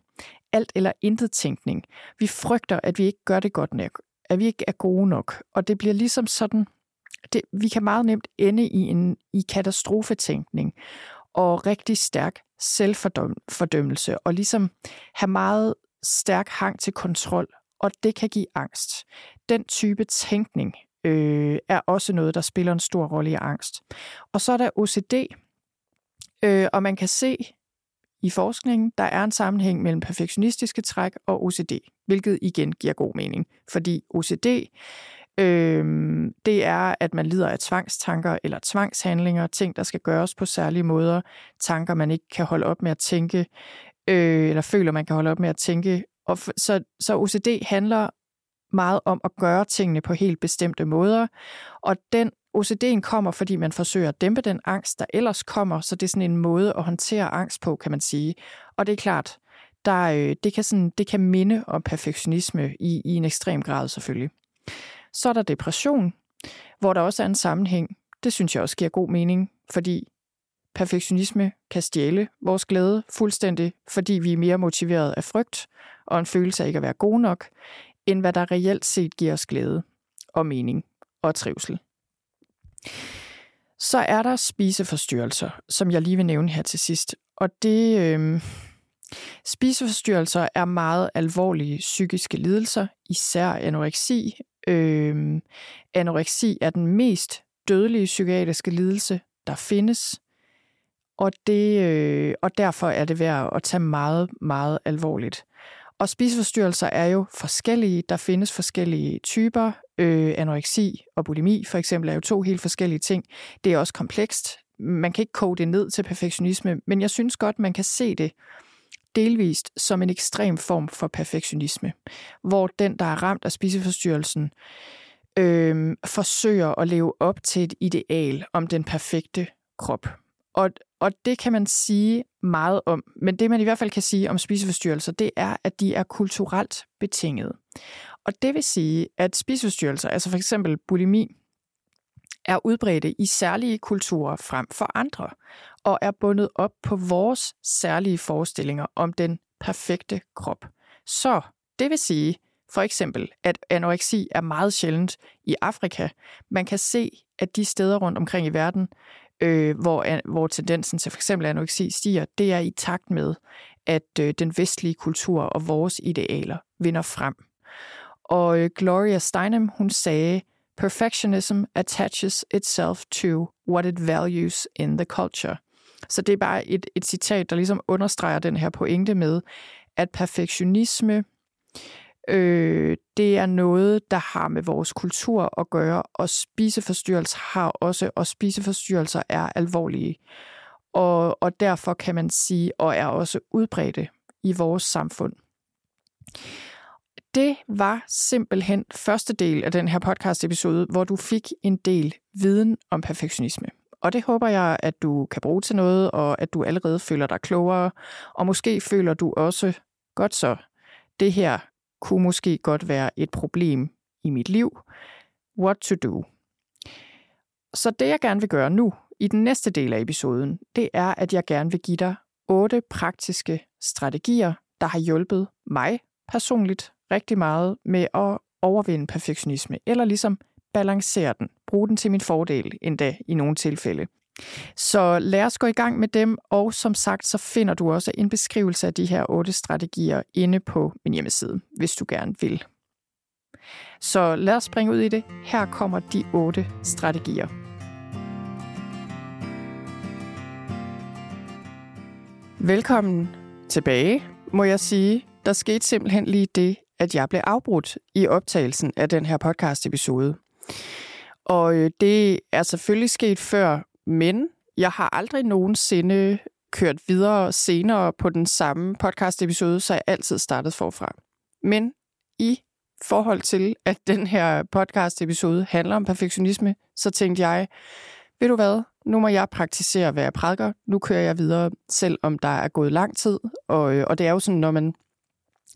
alt eller intet tænkning. Vi frygter, at vi ikke gør det godt nok, at vi ikke er gode nok, og det bliver ligesom sådan, det, vi kan meget nemt ende i en i katastrofetænkning og rigtig stærk selvfordømmelse, og ligesom have meget stærk hang til kontrol, og det kan give angst. Den type tænkning øh, er også noget, der spiller en stor rolle i angst. Og så er der OCD, øh, og man kan se i forskningen, der er en sammenhæng mellem perfektionistiske træk og OCD, hvilket igen giver god mening, fordi OCD øh, det er, at man lider af tvangstanker eller tvangshandlinger, ting, der skal gøres på særlige måder, tanker, man ikke kan holde op med at tænke, øh, eller føler, man kan holde op med at tænke. Og så, så OCD handler meget om at gøre tingene på helt bestemte måder, og den OCD'en kommer, fordi man forsøger at dæmpe den angst, der ellers kommer, så det er sådan en måde at håndtere angst på, kan man sige. Og det er klart, der, øh, det, kan sådan, det kan minde om perfektionisme i, i en ekstrem grad selvfølgelig. Så er der depression, hvor der også er en sammenhæng. Det synes jeg også giver god mening, fordi perfektionisme kan stjæle vores glæde fuldstændig, fordi vi er mere motiveret af frygt og en følelse af ikke at være god nok, end hvad der reelt set giver os glæde og mening og trivsel. Så er der spiseforstyrrelser, som jeg lige vil nævne her til sidst. Og det, øh, spiseforstyrrelser er meget alvorlige psykiske lidelser, især anoreksi, Øh, anoreksi er den mest dødelige psykiatriske lidelse, der findes, og, det, øh, og derfor er det værd at tage meget, meget alvorligt. Og spiseforstyrrelser er jo forskellige. Der findes forskellige typer. Øh, anoreksi og bulimi for eksempel er jo to helt forskellige ting. Det er også komplekst. Man kan ikke koge det ned til perfektionisme, men jeg synes godt, man kan se det delvist som en ekstrem form for perfektionisme, hvor den, der er ramt af spiseforstyrrelsen, øh, forsøger at leve op til et ideal om den perfekte krop. Og, og det kan man sige meget om. Men det, man i hvert fald kan sige om spiseforstyrrelser, det er, at de er kulturelt betinget. Og det vil sige, at spiseforstyrrelser, altså for eksempel bulimi, er udbredte i særlige kulturer frem for andre, og er bundet op på vores særlige forestillinger om den perfekte krop. Så det vil sige, for eksempel, at anoreksi er meget sjældent i Afrika. Man kan se, at de steder rundt omkring i verden, øh, hvor, hvor tendensen til for eksempel anoreksi stiger, det er i takt med, at øh, den vestlige kultur og vores idealer vinder frem. Og øh, Gloria Steinem, hun sagde, Perfectionism attaches itself to what it values in the culture. Så det er bare et, et citat, der ligesom understreger den her pointe med, at perfektionisme Øh, det er noget, der har med vores kultur at gøre, og spiseforstyrrelser har også, og spiseforstyrrelser er alvorlige. Og, og derfor kan man sige, og er også udbredte i vores samfund. Det var simpelthen første del af den her podcast-episode, hvor du fik en del viden om perfektionisme. Og det håber jeg, at du kan bruge til noget, og at du allerede føler dig klogere. Og måske føler du også, godt så, det her kunne måske godt være et problem i mit liv. What to do? Så det, jeg gerne vil gøre nu, i den næste del af episoden, det er, at jeg gerne vil give dig otte praktiske strategier, der har hjulpet mig personligt rigtig meget med at overvinde perfektionisme, eller ligesom balancere den, bruge den til min fordel endda i nogle tilfælde. Så lad os gå i gang med dem, og som sagt, så finder du også en beskrivelse af de her otte strategier inde på min hjemmeside, hvis du gerne vil. Så lad os springe ud i det. Her kommer de otte strategier. Velkommen tilbage, må jeg sige. Der skete simpelthen lige det, at jeg blev afbrudt i optagelsen af den her podcast-episode. Og øh, det er selvfølgelig sket før men jeg har aldrig nogensinde kørt videre senere på den samme podcast-episode, så jeg altid startet forfra. Men i forhold til, at den her podcast-episode handler om perfektionisme, så tænkte jeg, ved du hvad, nu må jeg praktisere, hvad jeg prædiker. Nu kører jeg videre, selvom der er gået lang tid. Og, øh, og det er jo sådan, når man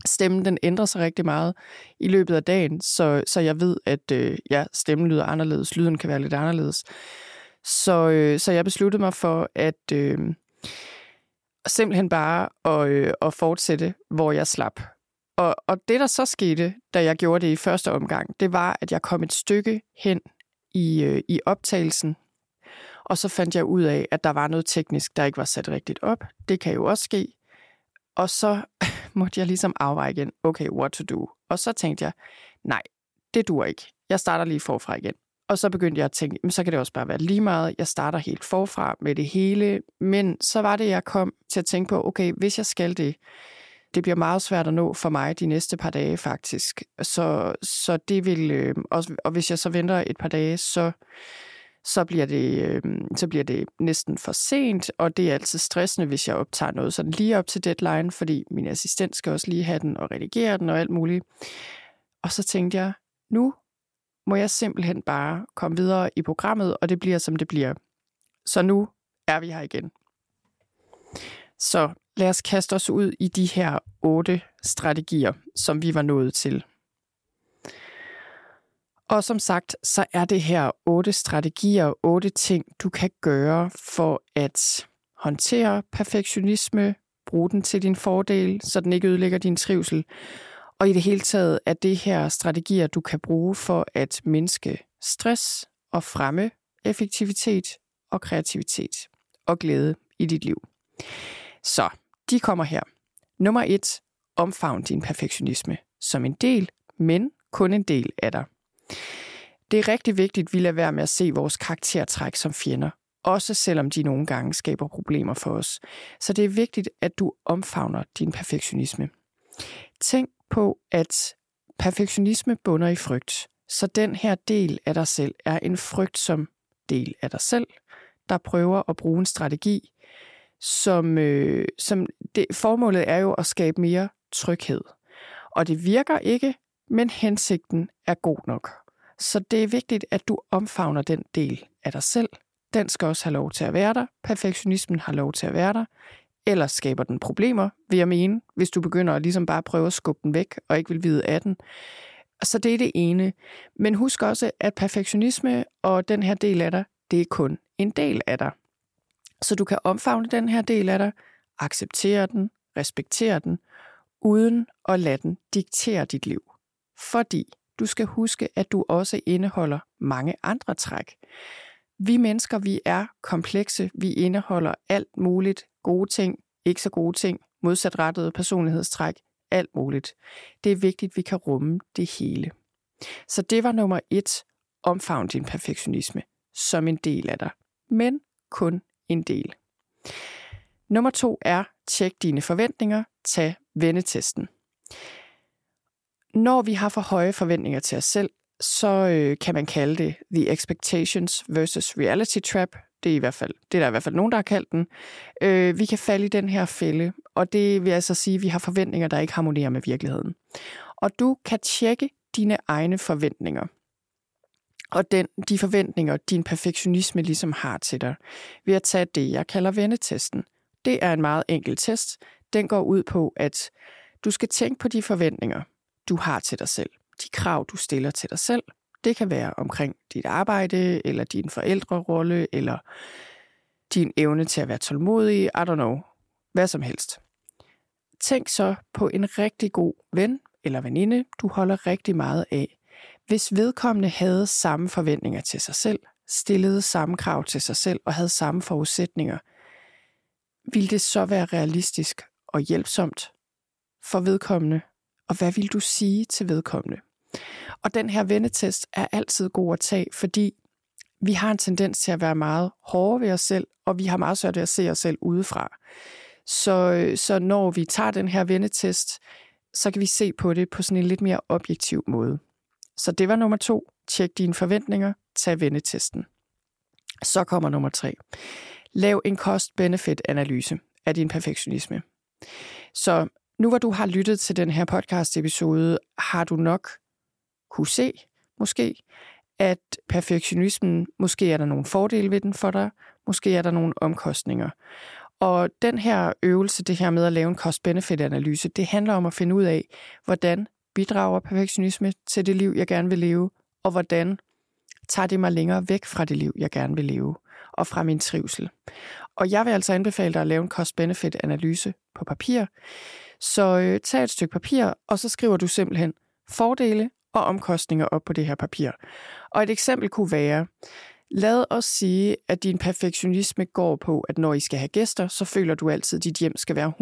stemmen den ændrer sig rigtig meget i løbet af dagen, så, så jeg ved, at øh, ja, stemmen lyder anderledes, lyden kan være lidt anderledes. Så, øh, så jeg besluttede mig for at øh, simpelthen bare at, øh, at fortsætte, hvor jeg slap. Og, og det, der så skete, da jeg gjorde det i første omgang, det var, at jeg kom et stykke hen i, øh, i optagelsen, og så fandt jeg ud af, at der var noget teknisk, der ikke var sat rigtigt op. Det kan jo også ske. Og så <laughs> måtte jeg ligesom afveje igen, okay, what to do? Og så tænkte jeg, nej, det dur ikke. Jeg starter lige forfra igen. Og så begyndte jeg at tænke, men så kan det også bare være lige meget. Jeg starter helt forfra med det hele. Men så var det, jeg kom til at tænke på, okay, hvis jeg skal det, det bliver meget svært at nå for mig de næste par dage faktisk. Så, så det vil, øh, også, og hvis jeg så venter et par dage, så, så, bliver det, øh, så bliver det næsten for sent, og det er altid stressende, hvis jeg optager noget sådan lige op til deadline, fordi min assistent skal også lige have den og redigere den og alt muligt. Og så tænkte jeg, nu må jeg simpelthen bare komme videre i programmet, og det bliver, som det bliver. Så nu er vi her igen. Så lad os kaste os ud i de her otte strategier, som vi var nået til. Og som sagt, så er det her otte strategier, otte ting, du kan gøre for at håndtere perfektionisme, bruge den til din fordel, så den ikke ødelægger din trivsel, og i det hele taget er det her strategier, du kan bruge for at mindske stress og fremme effektivitet og kreativitet og glæde i dit liv. Så de kommer her. Nummer et, omfavn din perfektionisme som en del, men kun en del af dig. Det er rigtig vigtigt, at vi lader være med at se vores karaktertræk som fjender, også selvom de nogle gange skaber problemer for os. Så det er vigtigt, at du omfavner din perfektionisme. Tænk på, at perfektionisme bunder i frygt. Så den her del af dig selv er en frygtsom del af dig selv, der prøver at bruge en strategi, som, øh, som det, formålet er jo at skabe mere tryghed. Og det virker ikke, men hensigten er god nok. Så det er vigtigt, at du omfavner den del af dig selv, den skal også have lov til at være der. Perfektionismen har lov til at være der. Ellers skaber den problemer, vil jeg mene, hvis du begynder at ligesom bare prøve at skubbe den væk og ikke vil vide af den. Så det er det ene. Men husk også, at perfektionisme og den her del af dig, det er kun en del af dig. Så du kan omfavne den her del af dig, acceptere den, respektere den, uden at lade den diktere dit liv. Fordi du skal huske, at du også indeholder mange andre træk. Vi mennesker, vi er komplekse. Vi indeholder alt muligt. Gode ting, ikke så gode ting, modsatrettede personlighedstræk, alt muligt. Det er vigtigt, at vi kan rumme det hele. Så det var nummer et. Omfavn din perfektionisme som en del af dig, men kun en del. Nummer to er, tjek dine forventninger, tag vennetesten. Når vi har for høje forventninger til os selv, så øh, kan man kalde det The Expectations versus Reality Trap. Det er, i hvert fald, det er der i hvert fald nogen, der har kaldt den. Øh, vi kan falde i den her fælde, og det vil altså sige, at vi har forventninger, der ikke harmonerer med virkeligheden. Og du kan tjekke dine egne forventninger. Og den, de forventninger, din perfektionisme ligesom har til dig, ved at tage det, jeg kalder vendetesten. Det er en meget enkel test. Den går ud på, at du skal tænke på de forventninger, du har til dig selv. De krav, du stiller til dig selv. Det kan være omkring dit arbejde, eller din forældrerolle, eller din evne til at være tålmodig, I don't know, hvad som helst. Tænk så på en rigtig god ven eller veninde, du holder rigtig meget af. Hvis vedkommende havde samme forventninger til sig selv, stillede samme krav til sig selv og havde samme forudsætninger, ville det så være realistisk og hjælpsomt for vedkommende og hvad vil du sige til vedkommende? Og den her vendetest er altid god at tage, fordi vi har en tendens til at være meget hårde ved os selv, og vi har meget svært ved at se os selv udefra. Så, så når vi tager den her vendetest, så kan vi se på det på sådan en lidt mere objektiv måde. Så det var nummer to. Tjek dine forventninger. Tag vendetesten. Så kommer nummer tre. Lav en cost-benefit-analyse af din perfektionisme. Så nu hvor du har lyttet til den her podcast-episode, har du nok kunne se, måske, at perfektionismen, måske er der nogle fordele ved den for dig, måske er der nogle omkostninger. Og den her øvelse, det her med at lave en cost-benefit-analyse, det handler om at finde ud af, hvordan bidrager perfektionisme til det liv, jeg gerne vil leve, og hvordan tager det mig længere væk fra det liv, jeg gerne vil leve, og fra min trivsel. Og jeg vil altså anbefale dig at lave en cost-benefit-analyse på papir, så øh, tag et stykke papir, og så skriver du simpelthen fordele og omkostninger op på det her papir. Og et eksempel kunne være, lad os sige, at din perfektionisme går på, at når I skal have gæster, så føler du altid, at dit hjem skal være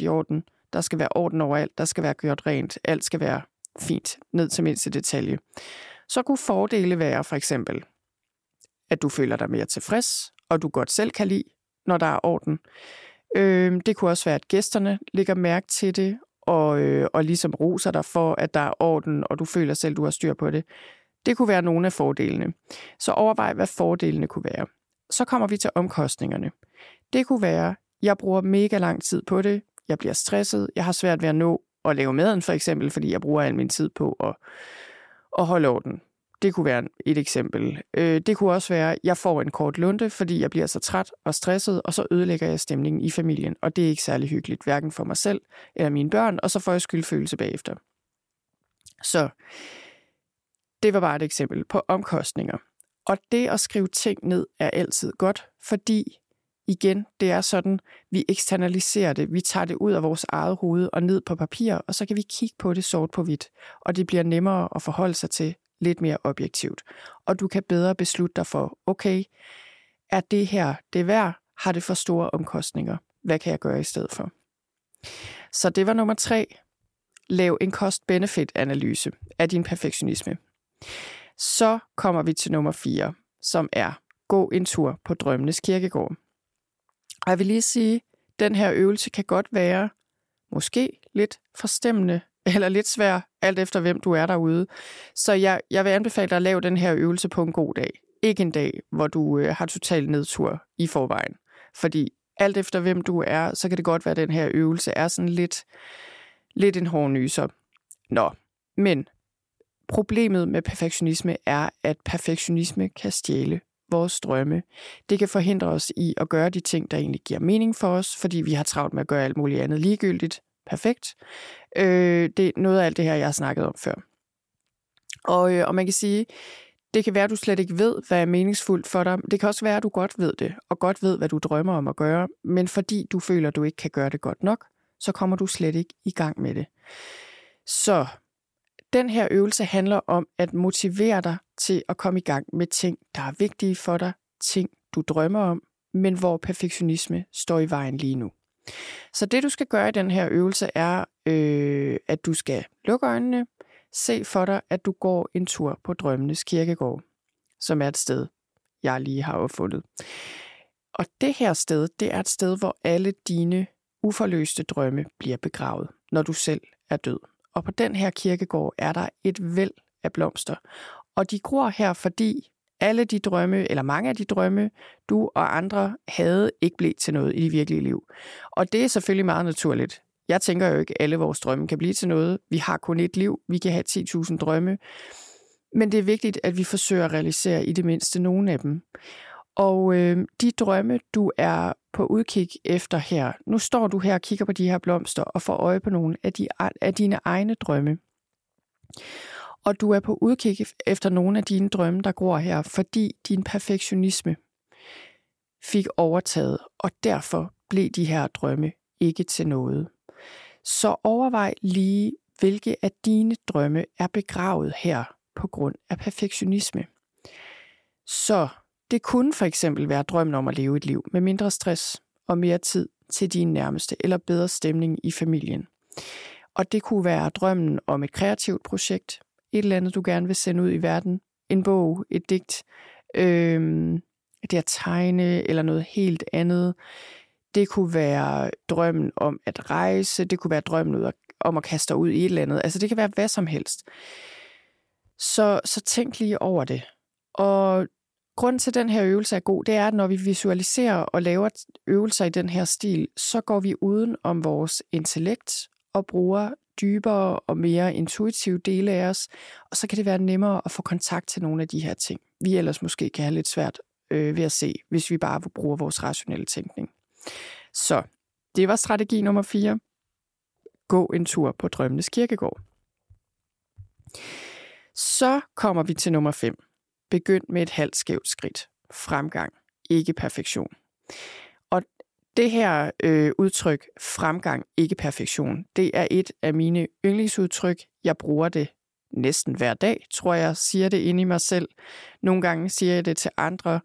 100% i orden. Der skal være orden overalt, der skal være gjort rent, alt skal være fint, ned til mindste detalje. Så kunne fordele være for eksempel, at du føler dig mere tilfreds, og du godt selv kan lide, når der er orden. Øh, det kunne også være, at gæsterne lægger mærke til det, og, øh, og ligesom roser dig for, at der er orden, og du føler selv, du har styr på det. Det kunne være nogle af fordelene. Så overvej, hvad fordelene kunne være. Så kommer vi til omkostningerne. Det kunne være, jeg bruger mega lang tid på det, jeg bliver stresset, jeg har svært ved at nå at lave maden for eksempel, fordi jeg bruger al min tid på at, at holde orden. Det kunne være et eksempel. Øh, det kunne også være, at jeg får en kort lunte, fordi jeg bliver så træt og stresset, og så ødelægger jeg stemningen i familien. Og det er ikke særlig hyggeligt, hverken for mig selv eller mine børn, og så får jeg skyldfølelse bagefter. Så det var bare et eksempel på omkostninger. Og det at skrive ting ned er altid godt, fordi igen, det er sådan, vi eksternaliserer det, vi tager det ud af vores eget hoved og ned på papir, og så kan vi kigge på det sort på hvidt, og det bliver nemmere at forholde sig til, lidt mere objektivt. Og du kan bedre beslutte dig for, okay, er det her det værd? Har det for store omkostninger? Hvad kan jeg gøre i stedet for? Så det var nummer tre. Lav en cost-benefit-analyse af din perfektionisme. Så kommer vi til nummer 4, som er gå en tur på drømmenes kirkegård. Og jeg vil lige sige, den her øvelse kan godt være måske lidt forstemmende eller lidt svær, alt efter hvem du er derude. Så jeg, jeg vil anbefale dig at lave den her øvelse på en god dag. Ikke en dag, hvor du øh, har total nedtur i forvejen. Fordi alt efter hvem du er, så kan det godt være, at den her øvelse er sådan lidt, lidt en hård nyser. Nå, men problemet med perfektionisme er, at perfektionisme kan stjæle vores drømme. Det kan forhindre os i at gøre de ting, der egentlig giver mening for os, fordi vi har travlt med at gøre alt muligt andet ligegyldigt. Perfekt. Øh, det er noget af alt det her, jeg har snakket om før. Og, øh, og man kan sige, det kan være, at du slet ikke ved, hvad er meningsfuldt for dig. Det kan også være, at du godt ved det, og godt ved, hvad du drømmer om at gøre, men fordi du føler, at du ikke kan gøre det godt nok, så kommer du slet ikke i gang med det. Så den her øvelse handler om at motivere dig til at komme i gang med ting, der er vigtige for dig, ting, du drømmer om, men hvor perfektionisme står i vejen lige nu. Så det, du skal gøre i den her øvelse, er, øh, at du skal lukke øjnene, se for dig, at du går en tur på Drømmenes Kirkegård, som er et sted, jeg lige har opfundet. Og det her sted, det er et sted, hvor alle dine uforløste drømme bliver begravet, når du selv er død. Og på den her kirkegård er der et væld af blomster. Og de gror her, fordi alle de drømme, eller mange af de drømme, du og andre havde, ikke blev til noget i det virkelige liv. Og det er selvfølgelig meget naturligt. Jeg tænker jo ikke, at alle vores drømme kan blive til noget. Vi har kun et liv. Vi kan have 10.000 drømme. Men det er vigtigt, at vi forsøger at realisere i det mindste nogle af dem. Og øh, de drømme, du er på udkig efter her, nu står du her og kigger på de her blomster og får øje på nogle af, de, af dine egne drømme. Og du er på udkig efter nogle af dine drømme, der gror her, fordi din perfektionisme fik overtaget, og derfor blev de her drømme ikke til noget. Så overvej lige, hvilke af dine drømme er begravet her på grund af perfektionisme. Så det kunne for eksempel være drømmen om at leve et liv med mindre stress og mere tid til dine nærmeste eller bedre stemning i familien. Og det kunne være drømmen om et kreativt projekt, et eller andet, du gerne vil sende ud i verden, en bog, et digt, øh, det at tegne eller noget helt andet. Det kunne være drømmen om at rejse, det kunne være drømmen om at kaste dig ud i et eller andet. Altså det kan være hvad som helst. Så, så tænk lige over det. Og grunden til, at den her øvelse er god, det er, at når vi visualiserer og laver øvelser i den her stil, så går vi uden om vores intellekt og bruger dybere og mere intuitive dele af os, og så kan det være nemmere at få kontakt til nogle af de her ting, vi ellers måske kan have lidt svært øh, ved at se, hvis vi bare bruger vores rationelle tænkning. Så det var strategi nummer 4. Gå en tur på Drømmenes Kirkegård. Så kommer vi til nummer 5. Begynd med et halvt skævt skridt. Fremgang, ikke perfektion. Og det her øh, udtryk, fremgang, ikke perfektion, det er et af mine yndlingsudtryk. Jeg bruger det næsten hver dag, tror jeg, siger det inde i mig selv. Nogle gange siger jeg det til andre.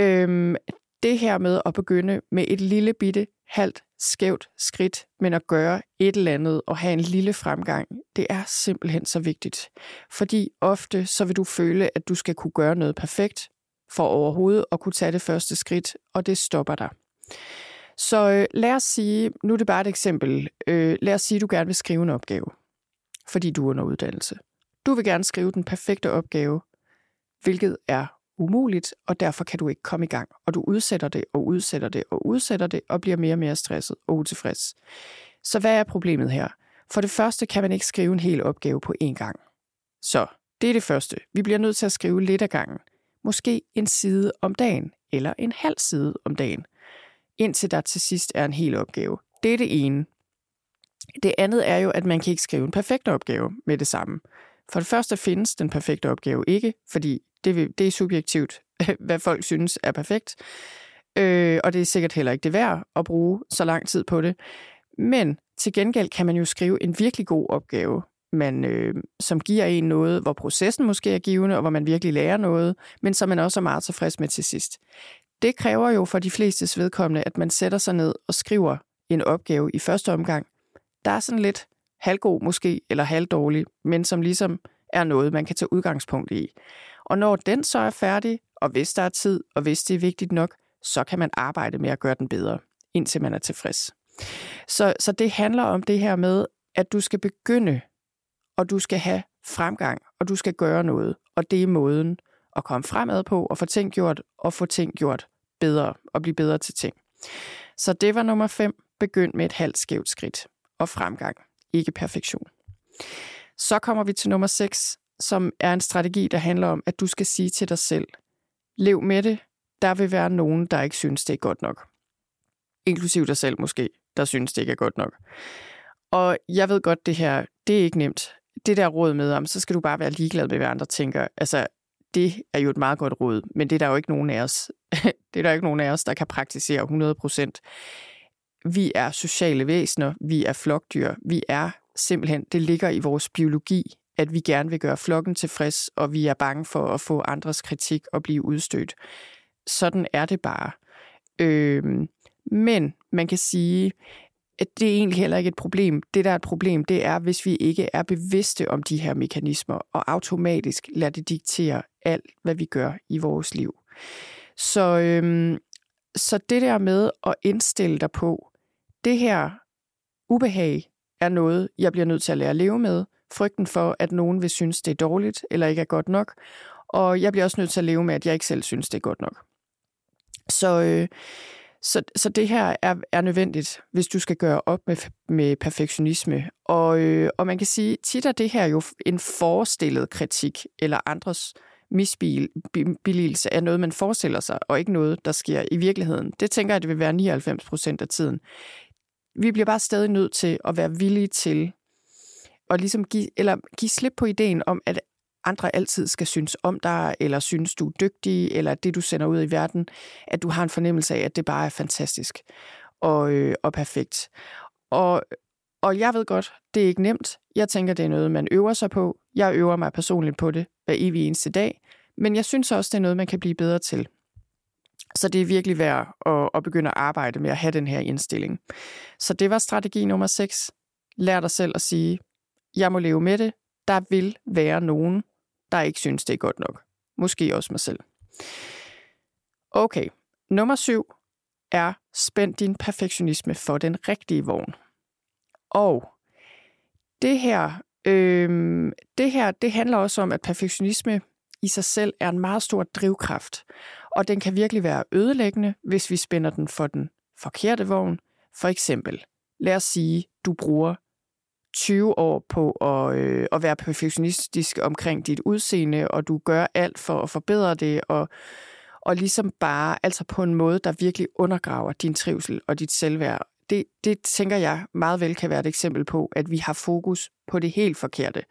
Øhm, det her med at begynde med et lille bitte halvt skævt skridt, men at gøre et eller andet og have en lille fremgang, det er simpelthen så vigtigt. Fordi ofte så vil du føle, at du skal kunne gøre noget perfekt for overhovedet at kunne tage det første skridt, og det stopper dig. Så øh, lad os sige, nu er det bare et eksempel, øh, lad os sige, at du gerne vil skrive en opgave, fordi du er under uddannelse. Du vil gerne skrive den perfekte opgave, hvilket er umuligt, og derfor kan du ikke komme i gang. Og du udsætter det og udsætter det og udsætter det og bliver mere og mere stresset og utilfreds. Så hvad er problemet her? For det første kan man ikke skrive en hel opgave på én gang. Så det er det første. Vi bliver nødt til at skrive lidt ad gangen. Måske en side om dagen, eller en halv side om dagen, indtil der til sidst er en hel opgave. Det er det ene. Det andet er jo, at man kan ikke skrive en perfekt opgave med det samme. For det første findes den perfekte opgave ikke, fordi det, det er subjektivt, <laughs> hvad folk synes er perfekt. Øh, og det er sikkert heller ikke det værd at bruge så lang tid på det. Men til gengæld kan man jo skrive en virkelig god opgave, man, øh, som giver en noget, hvor processen måske er givende, og hvor man virkelig lærer noget, men som man også er meget tilfreds med til sidst. Det kræver jo for de flestes vedkommende, at man sætter sig ned og skriver en opgave i første omgang. Der er sådan lidt halvgod måske, eller halvdårlig, men som ligesom er noget, man kan tage udgangspunkt i. Og når den så er færdig, og hvis der er tid, og hvis det er vigtigt nok, så kan man arbejde med at gøre den bedre, indtil man er tilfreds. Så, så det handler om det her med, at du skal begynde, og du skal have fremgang, og du skal gøre noget. Og det er måden at komme fremad på, og få ting gjort, og få ting gjort bedre, og blive bedre til ting. Så det var nummer 5. Begynd med et halvt skævt skridt, og fremgang, ikke perfektion. Så kommer vi til nummer 6, som er en strategi, der handler om, at du skal sige til dig selv, Lev med det. Der vil være nogen, der ikke synes, det er godt nok. Inklusiv dig selv måske, der synes, det ikke er godt nok. Og jeg ved godt, det her, det er ikke nemt. Det der råd med, om så skal du bare være ligeglad med, hvad andre tænker. Altså, det er jo et meget godt råd, men det er der jo ikke nogen af os, <laughs> det er der ikke nogen af os, der kan praktisere 100 procent. Vi er sociale væsener, vi er flokdyr, vi er simpelthen, det ligger i vores biologi, at vi gerne vil gøre flokken tilfreds, og vi er bange for at få andres kritik og blive udstødt. Sådan er det bare. Øh, men man kan sige, at det er egentlig heller ikke et problem. Det, der er et problem, det er, hvis vi ikke er bevidste om de her mekanismer, og automatisk lader det diktere alt, hvad vi gør i vores liv. Så, øhm, så det der med at indstille dig på, det her ubehag er noget, jeg bliver nødt til at lære at leve med. Frygten for, at nogen vil synes, det er dårligt eller ikke er godt nok. Og jeg bliver også nødt til at leve med, at jeg ikke selv synes, det er godt nok. Så, øh, så, så det her er, er nødvendigt, hvis du skal gøre op med, med perfektionisme. Og, øh, og man kan sige, tit er det her jo en forestillet kritik eller andres misbilligelse af noget, man forestiller sig, og ikke noget, der sker i virkeligheden. Det tænker jeg, det vil være 99 procent af tiden. Vi bliver bare stadig nødt til at være villige til at ligesom give, eller give slip på ideen om, at andre altid skal synes om dig, eller synes, du er dygtig, eller det, du sender ud i verden, at du har en fornemmelse af, at det bare er fantastisk og, øh, og perfekt. Og, og jeg ved godt, det er ikke nemt. Jeg tænker, det er noget, man øver sig på. Jeg øver mig personligt på det hver evig eneste dag. Men jeg synes også, det er noget, man kan blive bedre til. Så det er virkelig værd at, at begynde at arbejde med at have den her indstilling. Så det var strategi nummer 6. Lær dig selv at sige, jeg må leve med det. Der vil være nogen, der ikke synes, det er godt nok. Måske også mig selv. Okay, nummer syv er spænd din perfektionisme for den rigtige vogn. Og det her, øh, det her, det handler også om, at perfektionisme i sig selv er en meget stor drivkraft, og den kan virkelig være ødelæggende, hvis vi spænder den for den forkerte vogn. For eksempel, lad os sige, du bruger 20 år på at, øh, at være perfektionistisk omkring dit udseende, og du gør alt for at forbedre det, og, og ligesom bare altså på en måde, der virkelig undergraver din trivsel og dit selvværd. Det, det tænker jeg meget vel kan være et eksempel på, at vi har fokus på det helt forkerte,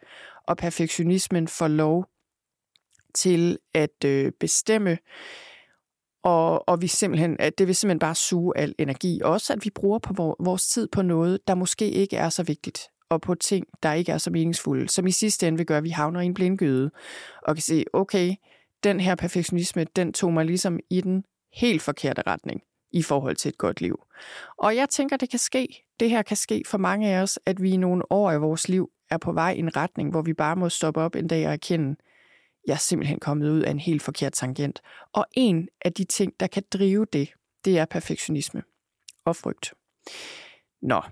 og perfektionismen får lov til at øh, bestemme, og, og vi simpelthen, at det vil simpelthen bare suge al energi. Også at vi bruger på vores tid på noget, der måske ikke er så vigtigt og på ting, der ikke er så meningsfulde, som i sidste ende vil gøre, at vi havner i en blindgyde, og kan se, okay, den her perfektionisme, den tog mig ligesom i den helt forkerte retning i forhold til et godt liv. Og jeg tænker, det kan ske. Det her kan ske for mange af os, at vi i nogle år i vores liv er på vej i en retning, hvor vi bare må stoppe op en dag og erkende, jeg er simpelthen kommet ud af en helt forkert tangent. Og en af de ting, der kan drive det, det er perfektionisme og frygt. Nå,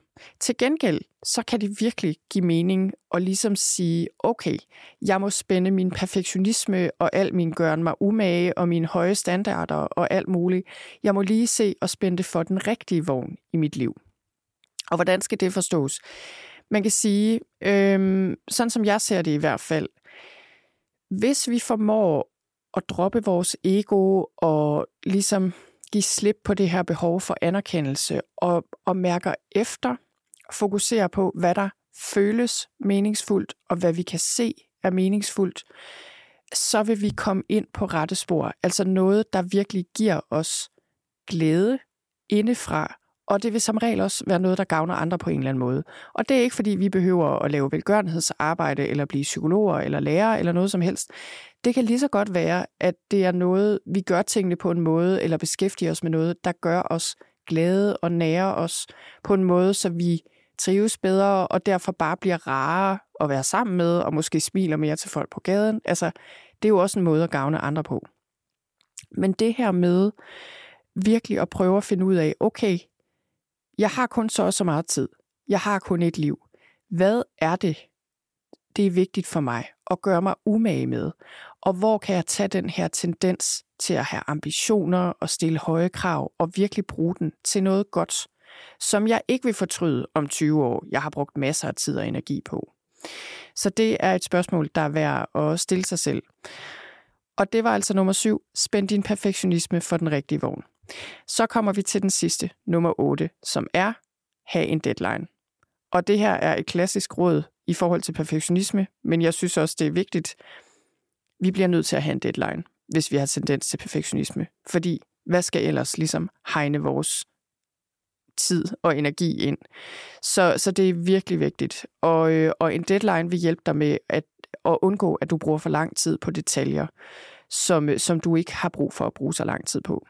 til gengæld, så kan det virkelig give mening at ligesom sige, okay, jeg må spænde min perfektionisme og al min gøren mig umage og mine høje standarder og alt muligt. Jeg må lige se og spænde det for den rigtige vogn i mit liv. Og hvordan skal det forstås? Man kan sige, øhm, sådan som jeg ser det i hvert fald, hvis vi formår at droppe vores ego og ligesom give slip på det her behov for anerkendelse og, og mærker efter, fokuserer på, hvad der føles meningsfuldt og hvad vi kan se er meningsfuldt, så vil vi komme ind på rette spor. Altså noget, der virkelig giver os glæde indefra, og det vil som regel også være noget, der gavner andre på en eller anden måde. Og det er ikke, fordi vi behøver at lave velgørenhedsarbejde, eller blive psykologer, eller lærer, eller noget som helst. Det kan lige så godt være, at det er noget, vi gør tingene på en måde, eller beskæftiger os med noget, der gør os glade og nærer os på en måde, så vi trives bedre, og derfor bare bliver rare at være sammen med, og måske smiler mere til folk på gaden. Altså, det er jo også en måde at gavne andre på. Men det her med virkelig at prøve at finde ud af, okay, jeg har kun så og så meget tid. Jeg har kun et liv. Hvad er det, det er vigtigt for mig at gøre mig umage med? Og hvor kan jeg tage den her tendens til at have ambitioner og stille høje krav og virkelig bruge den til noget godt, som jeg ikke vil fortryde om 20 år, jeg har brugt masser af tid og energi på. Så det er et spørgsmål, der er værd at stille sig selv. Og det var altså nummer syv. Spænd din perfektionisme for den rigtige vogn. Så kommer vi til den sidste, nummer 8, som er have en deadline. Og det her er et klassisk råd i forhold til perfektionisme, men jeg synes også, det er vigtigt. Vi bliver nødt til at have en deadline, hvis vi har tendens til perfektionisme. Fordi hvad skal ellers ligesom hegne vores tid og energi ind? Så, så det er virkelig vigtigt. Og, øh, og en deadline vil hjælpe dig med at, at undgå, at du bruger for lang tid på detaljer, som, øh, som du ikke har brug for at bruge så lang tid på.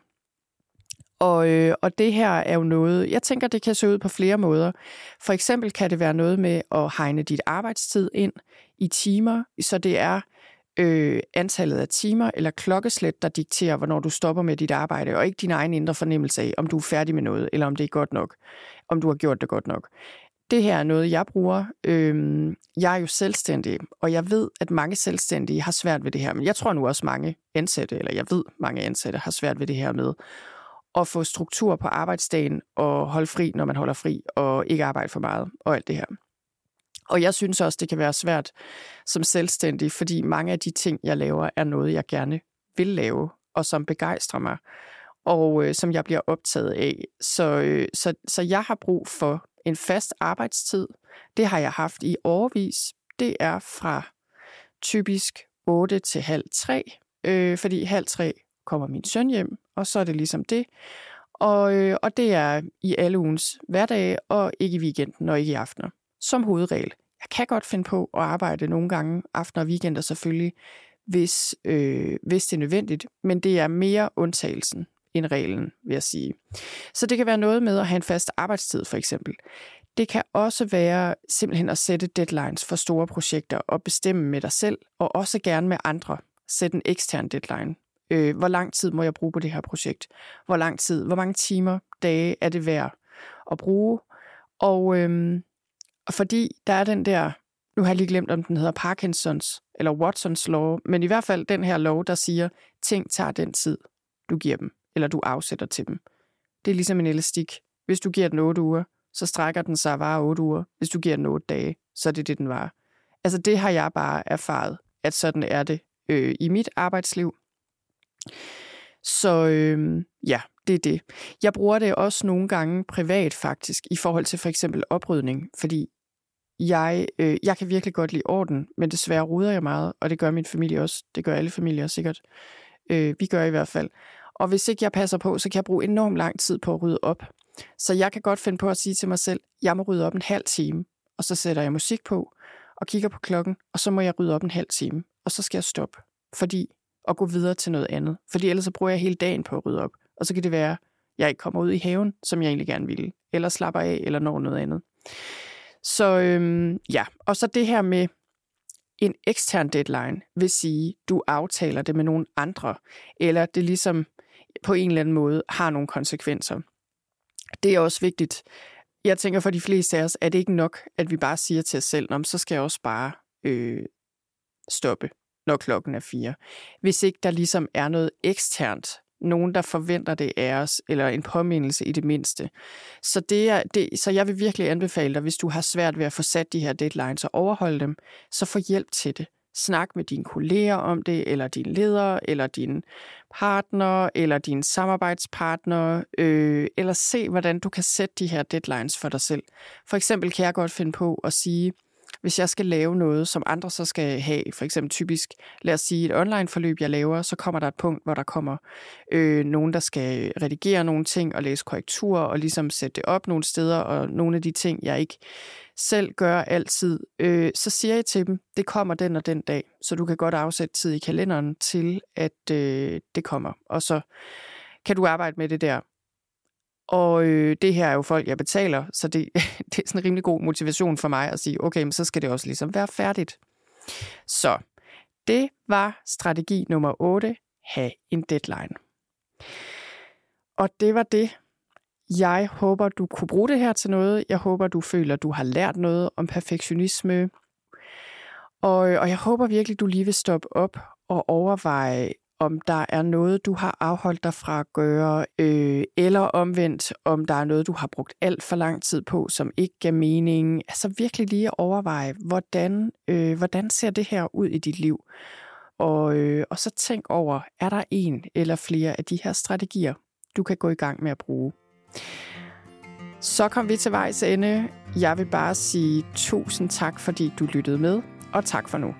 Og, øh, og det her er jo noget, jeg tænker, det kan se ud på flere måder. For eksempel kan det være noget med at hegne dit arbejdstid ind i timer, så det er øh, antallet af timer eller klokkeslæt, der dikterer, hvornår du stopper med dit arbejde, og ikke din egen indre fornemmelse af, om du er færdig med noget, eller om det er godt nok, om du har gjort det godt nok. Det her er noget, jeg bruger. Øh, jeg er jo selvstændig, og jeg ved, at mange selvstændige har svært ved det her, men jeg tror nu også mange ansatte, eller jeg ved, mange ansatte har svært ved det her med at få struktur på arbejdsdagen og holde fri, når man holder fri, og ikke arbejde for meget og alt det her. Og jeg synes også, det kan være svært som selvstændig, fordi mange af de ting, jeg laver, er noget, jeg gerne vil lave, og som begejstrer mig, og øh, som jeg bliver optaget af. Så, øh, så, så jeg har brug for en fast arbejdstid. Det har jeg haft i årvis. Det er fra typisk 8 til halv 3, øh, fordi halv 3 kommer min søn hjem, og så er det ligesom det. Og, øh, og det er i alle ugens hverdage, og ikke i weekenden og ikke i aftener. Som hovedregel. Jeg kan godt finde på at arbejde nogle gange, aftener og weekender selvfølgelig, hvis, øh, hvis det er nødvendigt, men det er mere undtagelsen end reglen, vil jeg sige. Så det kan være noget med at have en fast arbejdstid, for eksempel. Det kan også være simpelthen at sætte deadlines for store projekter og bestemme med dig selv, og også gerne med andre. Sætte en ekstern deadline. Øh, hvor lang tid må jeg bruge på det her projekt? Hvor lang tid, hvor mange timer, dage er det værd at bruge? Og, øhm, fordi der er den der, nu har jeg lige glemt, om den hedder Parkinsons eller Watsons lov, men i hvert fald den her lov, der siger, ting tager den tid, du giver dem, eller du afsætter til dem. Det er ligesom en elastik. Hvis du giver den 8 uger, så strækker den sig bare 8 uger. Hvis du giver den 8 dage, så er det det, den var. Altså det har jeg bare erfaret, at sådan er det øh, i mit arbejdsliv. Så øh, ja, det er det. Jeg bruger det også nogle gange privat faktisk, i forhold til for eksempel oprydning, fordi jeg, øh, jeg kan virkelig godt lide orden, men desværre ruder jeg meget, og det gør min familie også. Det gør alle familier sikkert. Øh, vi gør i hvert fald. Og hvis ikke jeg passer på, så kan jeg bruge enormt lang tid på at rydde op. Så jeg kan godt finde på at sige til mig selv, jeg må rydde op en halv time, og så sætter jeg musik på og kigger på klokken, og så må jeg rydde op en halv time, og så skal jeg stoppe. Fordi og gå videre til noget andet. Fordi ellers så bruger jeg hele dagen på at rydde op. Og så kan det være, at jeg ikke kommer ud i haven, som jeg egentlig gerne ville. Eller slapper af, eller når noget andet. Så øhm, ja, og så det her med en ekstern deadline vil sige, du aftaler det med nogle andre, eller det ligesom på en eller anden måde har nogle konsekvenser. Det er også vigtigt. Jeg tænker for de fleste af os, er det ikke nok, at vi bare siger til os selv, om så skal jeg også bare øh, stoppe når klokken er fire. Hvis ikke der ligesom er noget eksternt, nogen, der forventer det af os, eller en påmindelse i det mindste. Så, det er, det, så jeg vil virkelig anbefale dig, hvis du har svært ved at få sat de her deadlines og overholde dem, så få hjælp til det. Snak med dine kolleger om det, eller din leder, eller din partner, eller din samarbejdspartner, øh, eller se, hvordan du kan sætte de her deadlines for dig selv. For eksempel kan jeg godt finde på at sige, hvis jeg skal lave noget, som andre så skal have, for eksempel typisk, lad os sige et online-forløb, jeg laver, så kommer der et punkt, hvor der kommer øh, nogen, der skal redigere nogle ting og læse korrektur og ligesom sætte det op nogle steder, og nogle af de ting, jeg ikke selv gør altid, øh, så siger jeg til dem, det kommer den og den dag, så du kan godt afsætte tid i kalenderen til, at øh, det kommer. Og så kan du arbejde med det der. Og øh, det her er jo folk, jeg betaler, så det, <laughs> det er sådan en rimelig god motivation for mig at sige, okay, men så skal det også ligesom være færdigt. Så det var strategi nummer 8, have en deadline. Og det var det. Jeg håber, du kunne bruge det her til noget. Jeg håber, du føler, du har lært noget om perfektionisme. Og, øh, og jeg håber virkelig, du lige vil stoppe op og overveje, om der er noget, du har afholdt dig fra at gøre, øh, eller omvendt, om der er noget, du har brugt alt for lang tid på, som ikke giver mening. Altså virkelig lige at overveje, hvordan, øh, hvordan ser det her ud i dit liv? Og, øh, og så tænk over, er der en eller flere af de her strategier, du kan gå i gang med at bruge? Så kom vi til vejs ende. Jeg vil bare sige tusind tak, fordi du lyttede med, og tak for nu.